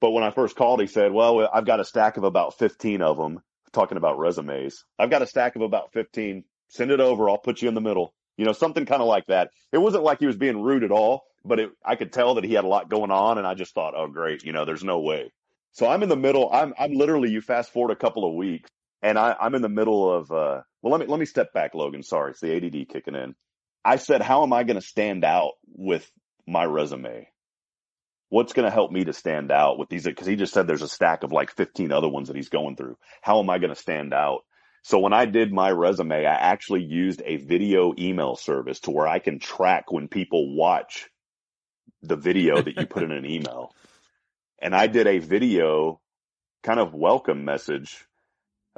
Speaker 3: But when I first called, he said, "Well, I've got a stack of about 15 of them." Talking about resumes, I've got a stack of about 15 Send it over. I'll put you in the middle. You know, something kind of like that. It wasn't like he was being rude at all, but it, I could tell that he had a lot going on. And I just thought, oh, great. You know, there's no way. So I'm in the middle. I'm, I'm literally, you fast forward a couple of weeks and I, I'm in the middle of, uh, well, let me, let me step back, Logan. Sorry. It's the ADD kicking in. I said, how am I going to stand out with my resume? What's going to help me to stand out with these? Cause he just said there's a stack of like 15 other ones that he's going through. How am I going to stand out? So when I did my resume, I actually used a video email service to where I can track when people watch the video that you put in an email. [laughs] And I did a video kind of welcome message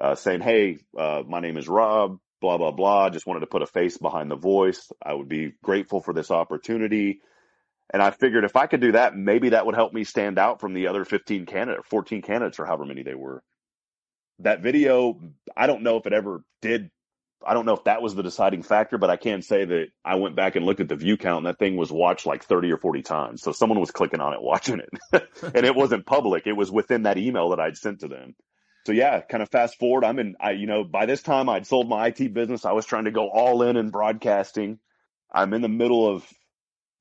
Speaker 3: uh, saying, Hey, uh, my name is Rob, blah, blah, blah. Just wanted to put a face behind the voice. I would be grateful for this opportunity. And I figured if I could do that, maybe that would help me stand out from the other 15 candidates, 14 candidates or however many they were that video, I don't know if it ever did. I don't know if that was the deciding factor, but I can say that I went back and looked at the view count and that thing was watched like 30 or 40 times. So someone was clicking on it, [laughs] watching it [laughs] and it wasn't public. It was within that email that I'd sent to them. So yeah, kind of fast forward. I'm in, I, you know, by this time I'd sold my IT business. I was trying to go all in in broadcasting. I'm in the middle of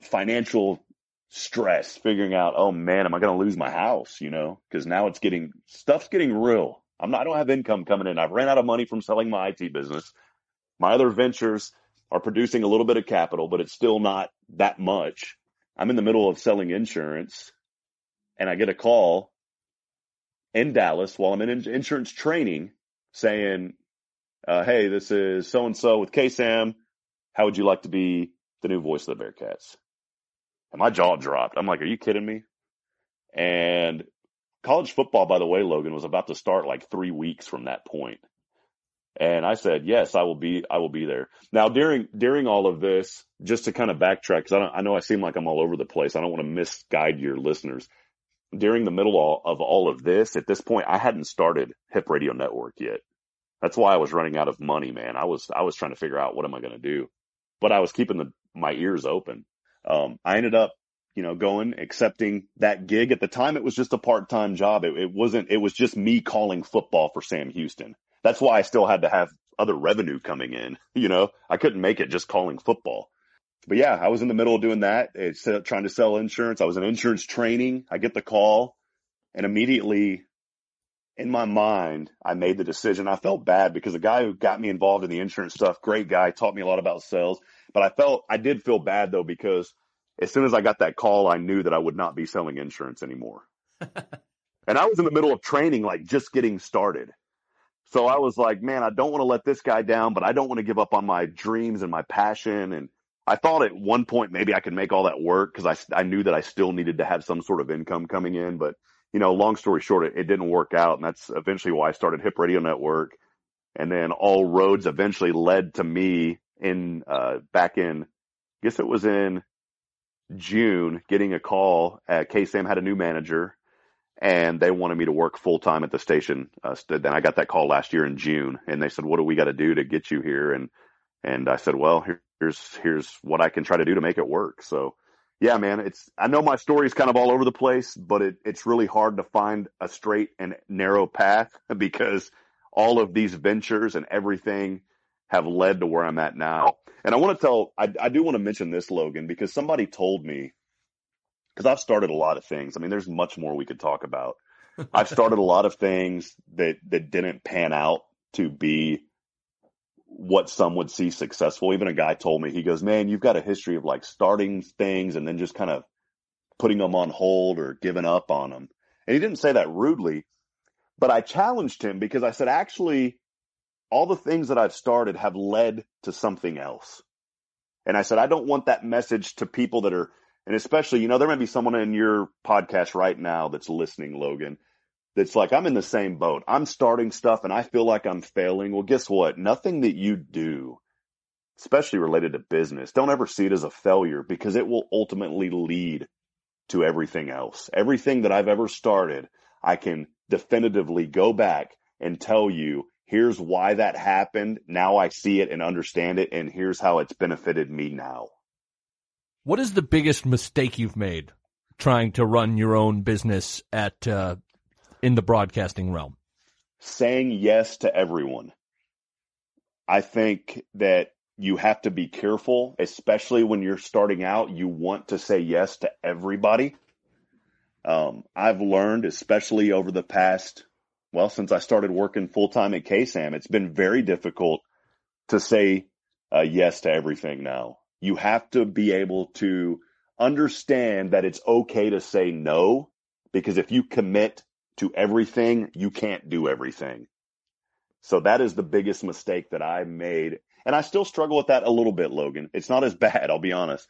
Speaker 3: financial stress, figuring out, oh man, am I going to lose my house? You know, cause now it's getting, stuff's getting real I'm not, I don't have income coming in. I've ran out of money from selling my IT business. My other ventures are producing a little bit of capital, but it's still not that much. I'm in the middle of selling insurance and I get a call in Dallas while I'm in insurance training saying, uh, Hey, this is so and so with KSAM. How would you like to be the new voice of the Bearkats? And my jaw dropped. I'm like, are you kidding me? And college football, by the way, Logan was about to start like three weeks from that point. And I said, yes, I will be, I will be there. Now during, during all of this, just to kind of backtrack, cause I don't, I know I seem like I'm all over the place. I don't want to misguide your listeners. During the middle of all of this, at this point, I hadn't started Hip Radio Network yet. That's why I was running out of money, man. I was, I was trying to figure out what am I going to do, but I was keeping the, my ears open. Um, I ended up you know, going, accepting that gig. At the time, it was just a part time job. It, it, wasn't, it was just me calling football for Sam Houston. That's why I still had to have other revenue coming in. [laughs] You know, I couldn't make it just calling football. But yeah, I was in the middle of doing that. Eh, it's trying to sell insurance. I was in insurance training. I get the call and immediately in my mind, I made the decision. I felt bad because the guy who got me involved in the insurance stuff, great guy, taught me a lot about sales. But I felt, I did feel bad though because as soon as I got that call, I knew that I would not be selling insurance anymore. [laughs] and I was in the middle of training, like just getting started. So I was like, man, I don't want to let this guy down, but I don't want to give up on my dreams and my passion. And I thought at one point maybe I could make all that work because I, I knew that I still needed to have some sort of income coming in. But, you know, long story short, it, it didn't work out. And that's eventually why I started Hip Radio Network. And then all roads eventually led to me in, uh, back in, I guess it was in June, getting a call at KSAM had a new manager and they wanted me to work full time at the station. Uh, then I got that call last year in June and they said, what do we got to do to get you here? And, and I said, well, here, here's here's what I can try to do to make it work. So yeah, man, it's I know my story is kind of all over the place, but it, it's really hard to find a straight and narrow path [laughs] because all of these ventures and everything have led to where I'm at now. Oh. And I want to tell I, I do want to mention this, Logan, because somebody told me because I've started a lot of things. I mean, there's much more we could talk about. [laughs] I've started a lot of things that that didn't pan out to be what some would see successful. Even a guy told me, he goes, man, you've got a history of like starting things and then just kind of putting them on hold or giving up on them. And he didn't say that rudely, but I challenged him because I said, actually, all the things that I've started have led to something else. And I said, I don't want that message to people that are, and especially, you know, there may be someone in your podcast right now that's listening, Logan, that's like, I'm in the same boat. I'm starting stuff and I feel like I'm failing. Well, guess what? Nothing that you do, especially related to business, don't ever see it as a failure because it will ultimately lead to everything else. Everything that I've ever started, I can definitively go back and tell you, here's why that happened. Now I see it and understand it. And here's how it's benefited me now.
Speaker 2: What is the biggest mistake you've made trying to run your own business at uh, in the broadcasting realm?
Speaker 3: Saying yes to everyone. I think that you have to be careful, especially when you're starting out. You want to say yes to everybody. Um, I've learned, especially over the past, well, since I started working full time at KSAM, it's been very difficult to say uh, yes to everything now. You have to be able to understand that it's okay to say no, because if you commit to everything, you can't do everything. So that is the biggest mistake that I made. And I still struggle with that a little bit, Logan. It's not as [laughs] bad, I'll be honest.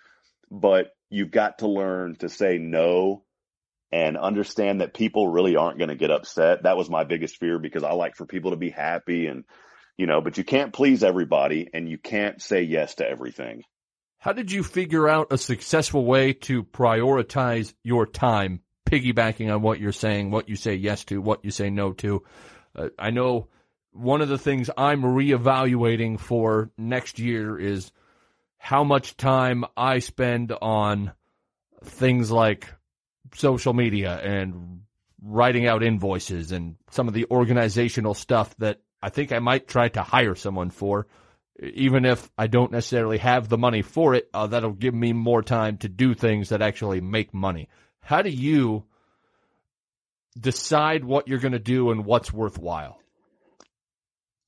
Speaker 3: But you've got to learn to say no and understand that people really aren't going to get upset. That was my biggest fear because I like for people to be happy and, you know, but you can't please everybody and you can't say yes to everything.
Speaker 2: How did you figure out a successful way to prioritize your time piggybacking on what you're saying, what you say yes to, what you say no to. Uh, I know one of the things I'm reevaluating for next year is how much time I spend on things like social media and writing out invoices and some of the organizational stuff that I think I might try to hire someone for. Even if I don't necessarily have the money for it, uh, that'll give me more time to do things that actually make money. How do you decide what you're going to do and what's worthwhile?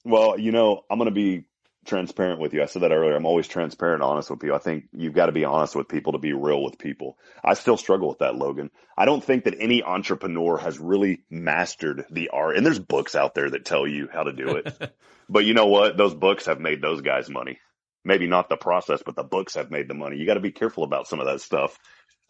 Speaker 3: Well, you know, I'm going to be transparent with you. I said that earlier. I'm always transparent honest with you. I think you've got to be honest with people to be real with people. I still struggle with that, Logan. I don't think that any entrepreneur has really mastered the art. And there's books out there that tell you how to do it. [laughs] but you know what? Those books have made those guys money. Maybe not the process, but the books have made the money. You got to be careful about some of that stuff.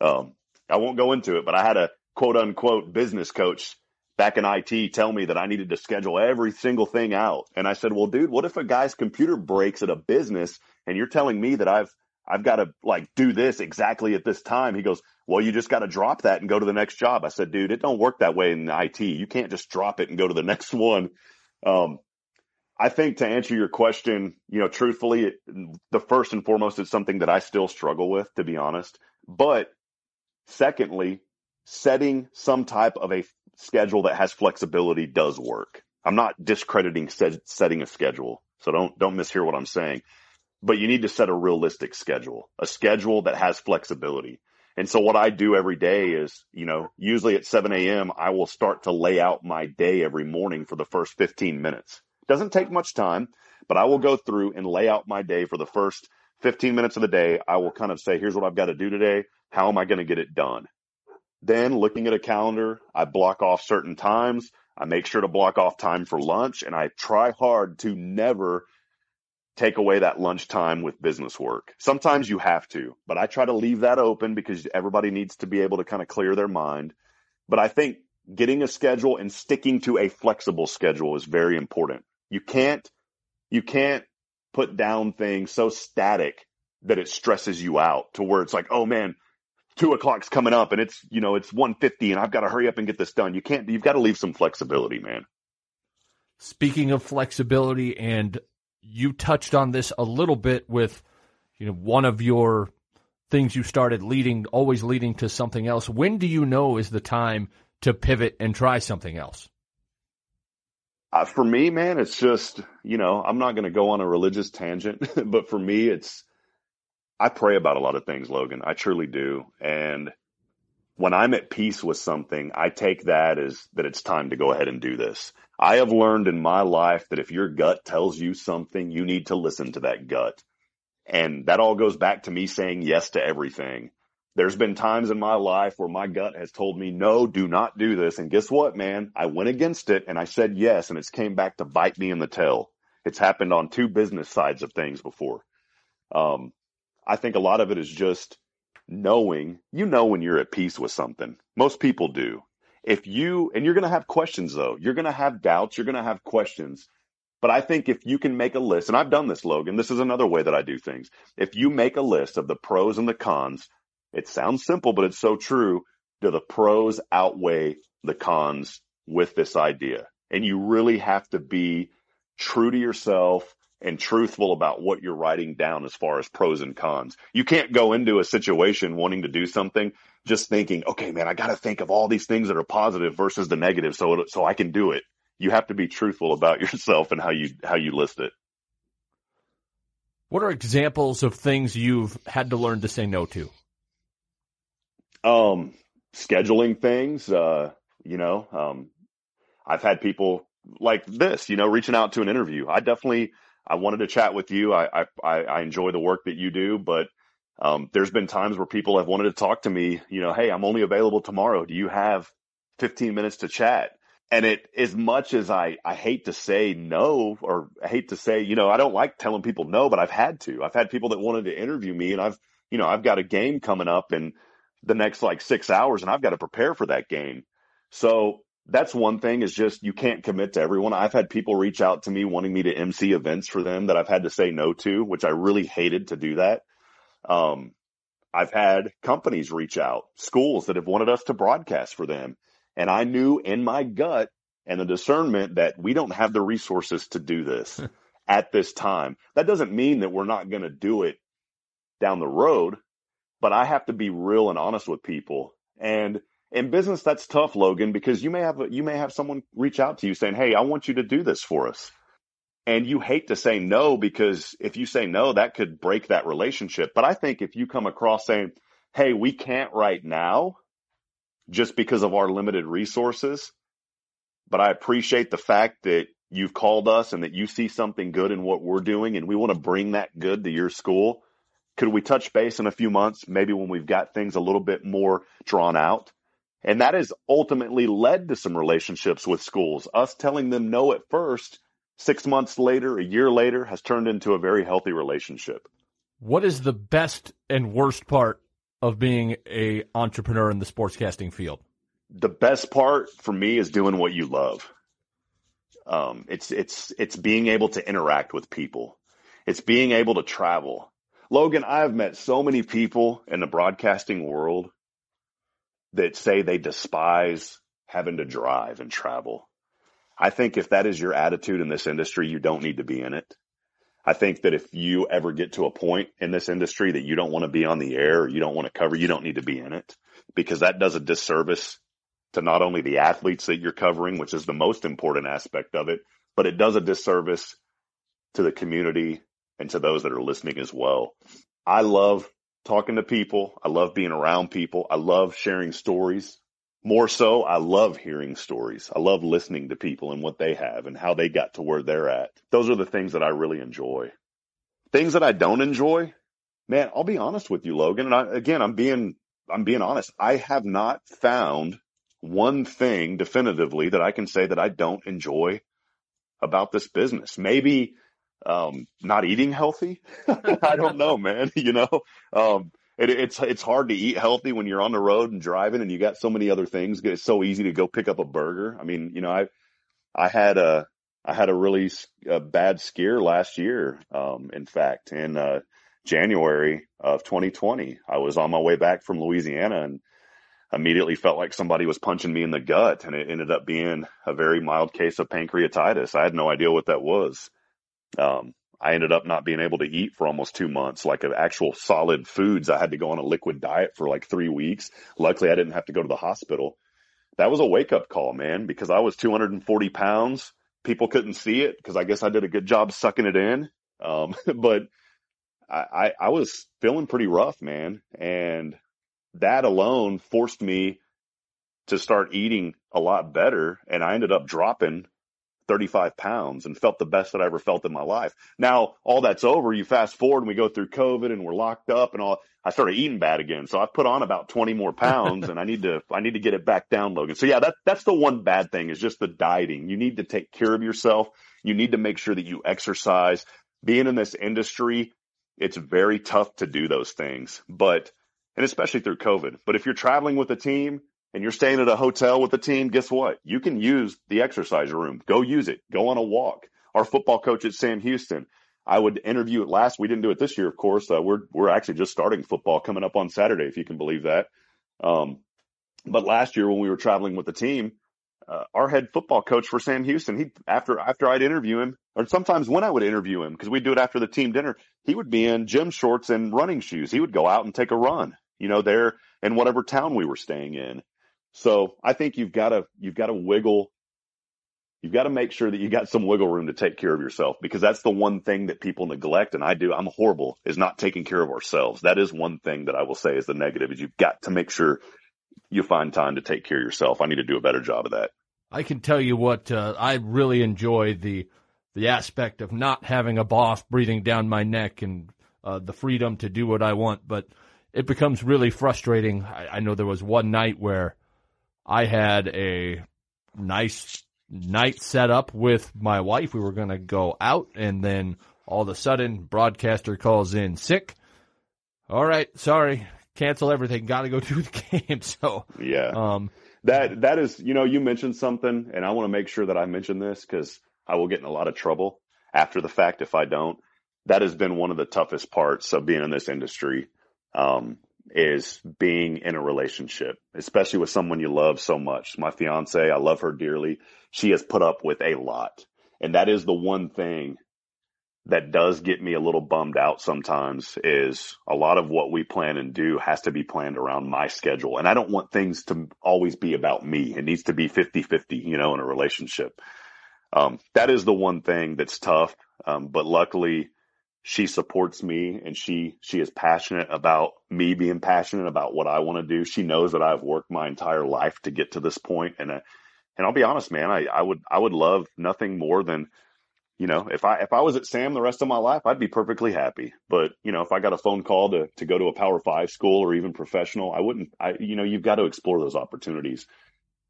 Speaker 3: Um, I won't go into it, but I had a quote unquote business coach back in IT tell me that I needed to schedule every single thing out. And I said, well, dude, what if a guy's computer breaks at a business and you're telling me that I've, I've got to like do this exactly at this time. He goes, well, you just got to drop that and go to the next job. I said, dude, it don't work that way in IT. You can't just drop it and go to the [laughs] next one. Um, I think to answer your question, you know, truthfully, the first and foremost is something that I still struggle with, to be honest. But Secondly, setting some type of a schedule that has flexibility does work. I'm not discrediting set, setting a schedule. So don't, don't mishear what I'm saying, but you need to set a realistic schedule, a schedule that has flexibility. And so what I do every day is, you know, usually at 7 a.m., I will start to lay out my day every morning for the first 15 minutes. Doesn't take much time, but I will go through and lay out my day for the first 15 minutes of the day. I will kind of say, here's what I've got to do today. How am I going to get it done? Then looking at a calendar, I block off certain times. I make sure to block off time for lunch and I try hard to never take away that lunch time with business work. Sometimes you have to, but I try to leave that open because everybody needs to be able to kind of clear their mind. But I think getting a schedule and sticking to a flexible schedule is very important. You can't, you can't put down things so static that it stresses you out to where it's like, oh man, two o'clock's coming up and it's, you know, it's 150 and I've got to hurry up and get this done. You can't, you've got to leave some flexibility, man.
Speaker 2: Speaking of flexibility, and you touched on this a little bit with, you know, one of your things you started leading, always leading to something else. When do you know is the time to pivot and try something else?
Speaker 3: Uh, for me, man, it's just, you know, I'm not going to go on a religious tangent, [laughs] but for me, it's, I pray about a lot of things, Logan. I truly do. And when I'm at peace with something, I take that as that it's time to go ahead and do this. I have learned in my life that if your gut tells you something, you need to listen to that gut. And that all goes back to me saying yes to everything. There's been times in my life where my gut has told me, no, do not do this. And guess what, man? I went against it and I said yes, and it's came back to bite me in the tail. It's happened on two business sides of things before. Um, I think a lot of it is just knowing, you know, when you're at peace with something. Most people do. If you, and you're going to have questions though, you're going to have doubts, you're going to have questions. But I think if you can make a list, and I've done this, Logan, this is another way that I do things. If you make a list of the pros and the cons, it sounds simple, but it's so true. Do the pros outweigh the cons with this idea? And you really have to be true to yourself and truthful about what you're writing down as far as pros and cons. You can't go into a situation wanting to do something just thinking, okay, man, I got to think of all these things that are positive versus the negative so so I can do it. You have to be truthful about [laughs] yourself and how you how you list it.
Speaker 2: What are examples of things you've had to learn to say no to?
Speaker 3: Um, scheduling things, uh, you know, um, I've had people like this, you know, reaching out to an interview. I definitely I wanted to chat with you. I, I, I enjoy the work that you do, but um, there's been times where people have wanted to talk to me, you know, hey, I'm only available tomorrow. Do you have 15 minutes to chat? And it, as much as I, I hate to say no, or I hate to say, you know, I don't like telling people no, but I've had to. I've had people that wanted to interview me and I've, you know, I've got a game coming up in the next like six hours and I've got to prepare for that game. So that's one thing is just you can't commit to everyone. I've had people reach out to me wanting me to MC events for them that I've had to say no to, which I really hated to do that. Um, I've had companies reach out, schools that have wanted us to broadcast for them. And I knew in my gut and the discernment that we don't have the resources to do this at this time. That doesn't mean that we're not going to do it down the road, but I have to be real and honest with people. And in business that's tough logan because you may have a, you may have someone reach out to you saying hey i want you to do this for us. And you hate to say no because if you say no that could break that relationship. But i think if you come across saying hey we can't right now just because of our limited resources but i appreciate the fact that you've called us and that you see something good in what we're doing and we want to bring that good to your school could we touch base in a few months maybe when we've got things a little bit more drawn out and that has ultimately led to some relationships with schools. Us telling them no at first, six months later, a year later, has turned into a very healthy relationship.
Speaker 2: What is the best and worst part of being a entrepreneur in the sportscasting field?
Speaker 3: The best part for me is doing what you love. Um, it's it's it's being able to interact with people. It's being able to travel. Logan, I have met so many people in the broadcasting world that say they despise having to drive and travel. I think if that is your attitude in this industry, you don't need to be in it. I think that if you ever get to a point in this industry that you don't want to be on the air or you don't want to cover, you don't need to be in it because that does a disservice to not only the athletes that you're covering, which is the most important aspect of it, but it does a disservice to the community and to those that are listening as well. I love talking to people. I love being around people. I love sharing stories. More so, I love hearing stories. I love listening to people and what they have and how they got to where they're at. Those are the things that I really enjoy. Things that I don't enjoy, man, I'll be honest with you, Logan. And I, again, I'm being, I'm being honest. I have not found one thing definitively that I can say that I don't enjoy about this business. Maybe Um, not eating healthy. [laughs] [laughs] I don't know, man. [laughs] You know, um, it, it's it's hard to eat healthy when you're on the road and driving, and you got so many other things. It's so easy to go pick up a burger. I mean, you know, I I had a I had a really a bad scare last year. Um, in fact, in uh, January of 2020, I was on my way back from Louisiana and immediately felt like somebody was punching me in the gut, and it ended up being a very mild case of pancreatitis. I had no idea what that was. Um, I ended up not being able to eat for almost two months, like actual solid foods. I had to go on a liquid diet for like three weeks. Luckily, I didn't have to go to the hospital. That was a wake up call, man, because I was 240 pounds. People couldn't see it because I guess I did a good job sucking it in. Um, [laughs] but I, I, I was feeling pretty rough, man. And that alone forced me to start eating a lot better. And I ended up dropping 35 pounds and felt the best that I ever felt in my life. Now, all that's over. You fast forward and we go through COVID and we're locked up and all. I started eating bad again. So I've put on about 20 more pounds and I need to, I need to get it back down, Logan. So yeah, that, that's the one bad thing is just the dieting. You need to take care of yourself. You need to make sure that you exercise. Being in this industry, it's very tough to do those things, but, and especially through COVID. But if you're traveling with a team and you're staying at a hotel with the team, guess what? You can use the exercise room. Go use it. Go on a walk. Our football coach at Sam Houston, I would interview it last. We didn't do it this year, of course. Uh, we're we're actually just starting football coming up on Saturday, if you can believe that. Um, but last year when we were traveling with the team, uh, our head football coach for Sam Houston, he after after I'd interview him, or sometimes when I would interview him, because we'd do it after the team dinner, he would be in gym shorts and running shoes. He would go out and take a run, you know, there in whatever town we were staying in. So I think you've got to you've got to wiggle. You've got to make sure that you got some wiggle room to take care of yourself because that's the one thing that people neglect. And I do, I'm horrible is not taking care of ourselves. That is one thing that I will say is the negative is you've got to make sure you find time to take care of yourself. I need to do a better job of that.
Speaker 2: I can tell you what, uh, I really enjoy the, the aspect of not having a boss breathing down my neck and uh, the freedom to do what I want, but it becomes really frustrating. I, I know there was one night where I had a nice night set up with my wife. We were going to go out, and then all of a sudden, broadcaster calls in sick. All right, sorry, cancel everything. Got to go [laughs] to the game. So
Speaker 3: yeah, um, that that is you know you mentioned something, and I want to make sure that I mention this because I will get in a lot of trouble after the fact if I don't. That has been one of the toughest parts of being in this industry. Um, is being in a relationship, especially with someone you love so much. My fiance, I love her dearly. She has put up with a lot. And that is the one thing that does get me a little bummed out sometimes is a lot of what we plan and do has to be planned around my schedule. And I don't want things to always be about me. It needs to be 50 50, you know, in a relationship. Um, that is the one thing that's tough. Um, but luckily, she supports me and she she is passionate about me being passionate about what I want to do. She knows that I've worked my entire life to get to this point and uh, and I'll be honest man, I I would I would love nothing more than you know, if I if I was at Sam the rest of my life, I'd be perfectly happy. But, you know, if I got a phone call to to go to a Power 5 school or even professional, I wouldn't I you know, you've got to explore those opportunities.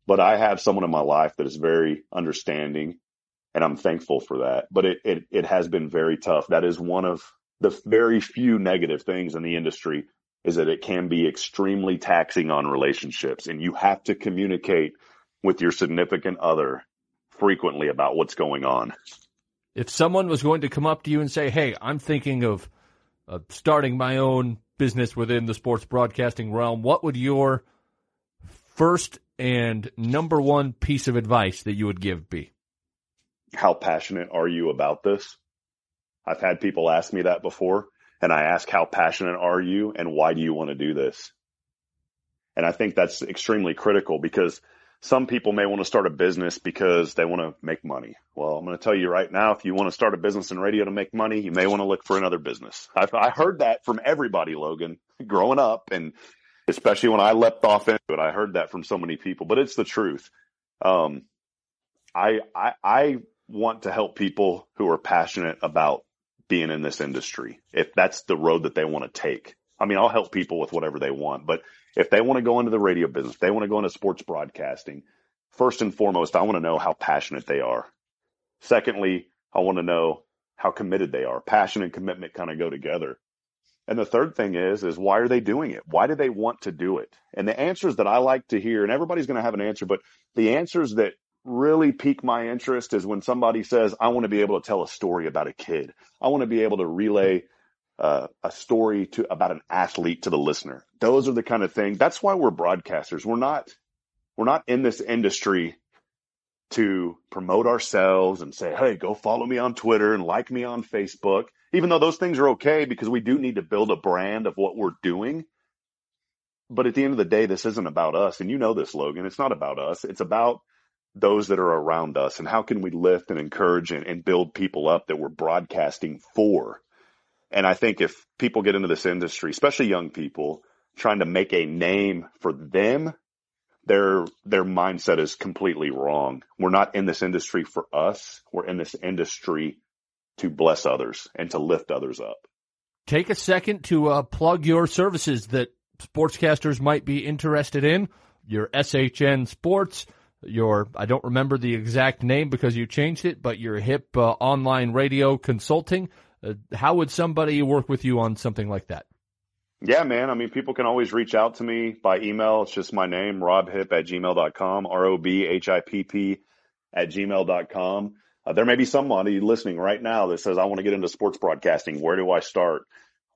Speaker 3: But I have someone in my life that is very understanding and I'm thankful for that. But it, it, it has been very tough. That is one of the very few negative things in the industry is that it can be extremely taxing on relationships and you have to communicate with your significant other frequently about what's going on.
Speaker 2: If someone was going to come up to you and say, Hey, I'm thinking of uh, starting my own business within the sports broadcasting realm, what would your first and number one piece of advice that you would give be?
Speaker 3: How passionate are you about this? I've had people ask me that before and I ask how passionate are you and why do you want to do this? And I think that's extremely critical because some people may want to start a business because they want to make money. Well, I'm going to tell you right now, if you want to start a business in radio to make money, you may want to look for another business. I've, I heard that from everybody, Logan, growing up. And especially when I leapt off into it, I heard that from so many people, but it's the truth. Um, I, I, I want to help people who are passionate about being in this industry. If that's the road that they want to take. I mean, I'll help people with whatever they want, but if they want to go into the radio business, they want to go into sports broadcasting, first and foremost, I want to know how passionate they are. Secondly, I want to know how committed they are. Passion and commitment kind of go together. And the third thing is, is why are they doing it? Why do they want to do it? And the answers that I like to hear, and everybody's going to have an answer, but the answers that really pique my interest is when somebody says, I want to be able to tell a story about a kid. I want to be able to relay uh, a story to about an athlete to the listener. Those are the kind of thing. That's why we're broadcasters. We're not, we're not in this industry to promote ourselves and say, Hey, go follow me on Twitter and like me on Facebook, even though those things are okay because we do need to build a brand of what we're doing. But at the end of the day, this isn't about us. And you know this, Logan. It's not about us. It's about those that are around us and how can we lift and encourage and, and build people up that we're broadcasting for. And I think if people get into this industry, especially young people, trying to make a name for them their their mindset is completely wrong. We're not in this industry for us. We're in this industry to bless others and to lift others up.
Speaker 2: Take a second to uh, plug your services that sportscasters might be interested in. Your SHN Sports, your I don't remember the exact name because you changed it, but your hip uh, online radio consulting. Uh, how would somebody work with you on something like that?
Speaker 3: Yeah, man. I mean, people can always reach out to me by email. It's just my name, robhipp at gmail.com, R-O-B-H-I-P-P at gmail.com. Uh, there may be somebody listening right now that says, I want to get into sports broadcasting. Where do I start?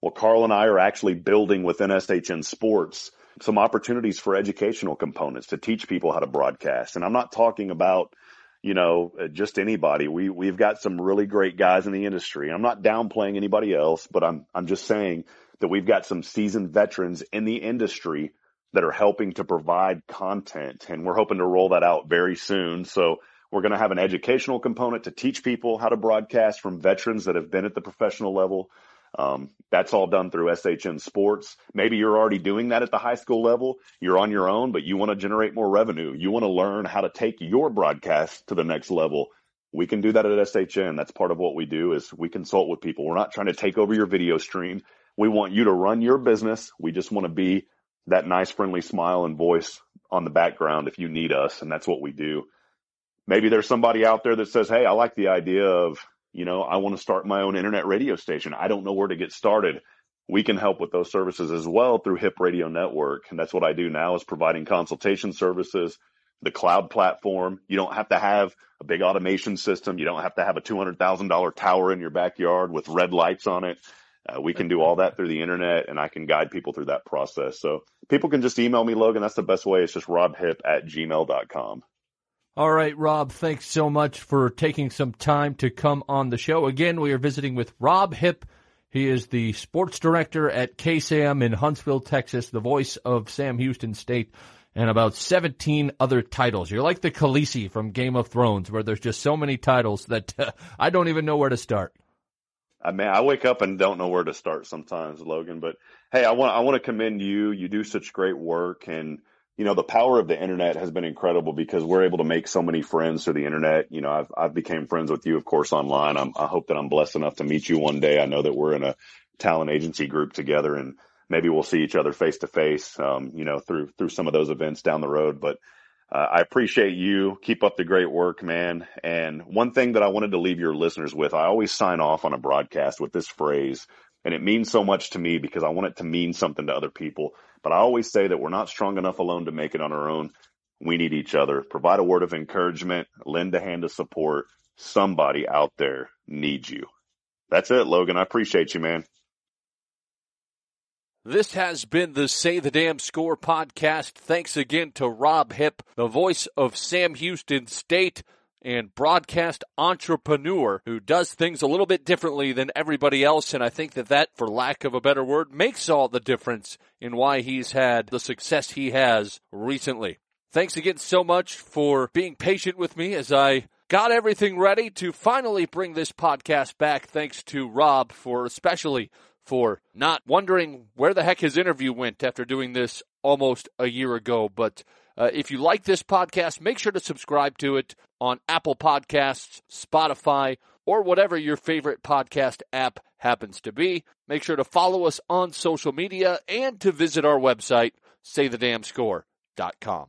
Speaker 3: Well, Carl and I are actually building within SHN Sports some opportunities for educational components to teach people how to broadcast. And I'm not talking about, you know, uh, just anybody. We, we've got some really great guys in the industry. I'm not downplaying anybody else, but I'm, I'm just saying that we've got some seasoned veterans in the industry that are helping to provide content and we're hoping to roll that out very soon. So we're going to have an educational component to teach people how to broadcast from veterans that have been at the professional level. Um, that's all done through SHN Sports. Maybe you're already doing that at the high school level. You're on your own, but you want to generate more revenue. You want to learn how to take your broadcast to the next level. We can do that at SHN. That's part of what we do is we consult with people. We're not trying to take over your video stream. We want you to run your business. We just want to be that nice, friendly smile and voice on the background if you need us. And that's what we do. Maybe there's somebody out there that says, Hey, I like the idea of, you know, I want to start my own internet radio station. I don't know where to get started. We can help with those services as well through HIP Radio Network. And that's what I do now is providing consultation services, the cloud platform. You don't have to have a big automation system. You don't have to have a $200,000 tower in your backyard with red lights on it. Uh, we can do all that through the internet and I can guide people through that process. So people can just email me, Logan. That's the best way. It's just robhipp at gmail.com.
Speaker 2: All right, Rob, thanks so much for taking some time to come on the show. Again, we are visiting with Rob Hipp. He is the sports director at KSAM in Huntsville, Texas, the voice of Sam Houston State, and about 17 other titles. You're like the Khaleesi from Game of Thrones, where there's just so many titles that uh, [laughs] I don't even know where to start.
Speaker 3: I mean, I wake up and don't know where to start sometimes, Logan. But hey, I want I want to commend you. You do such great work, and you know the power of the internet has been incredible because we're able to make so many friends through the internet. You know, I've I've became friends with you, of course, online. I'm, I hope that I'm blessed enough to meet you one day. I know that we're in a talent agency group together, and maybe we'll see each other face to face. You know, through through some of those events down the road, but. Uh, I appreciate you. Keep up the great work, man. And one thing that I wanted to leave your listeners with, I always sign off on a broadcast with this phrase, and it means so much to me because I want it to mean something to other people. But I always say that we're not strong enough alone to make it on our own. We need each other. Provide a word of encouragement, lend a hand of support. Somebody out there needs you. That's it, Logan. I appreciate you, man.
Speaker 4: This has been the Say the Damn Score podcast. Thanks again to Rob Hipp, the voice of Sam Houston State and broadcast entrepreneur who does things a little bit differently than everybody else. And I think that that, for lack of a better word, makes all the difference in why he's had the success he has recently. Thanks again so much for being patient with me as I got everything ready to finally bring this podcast back. Thanks to Rob for especially for not wondering where the heck his interview went after doing this almost a year ago. But uh, if you like this podcast, make sure to subscribe to it on Apple Podcasts, Spotify, or whatever your favorite podcast app happens to be. Make sure to follow us on social media and to visit our website, saythedamnscore.com.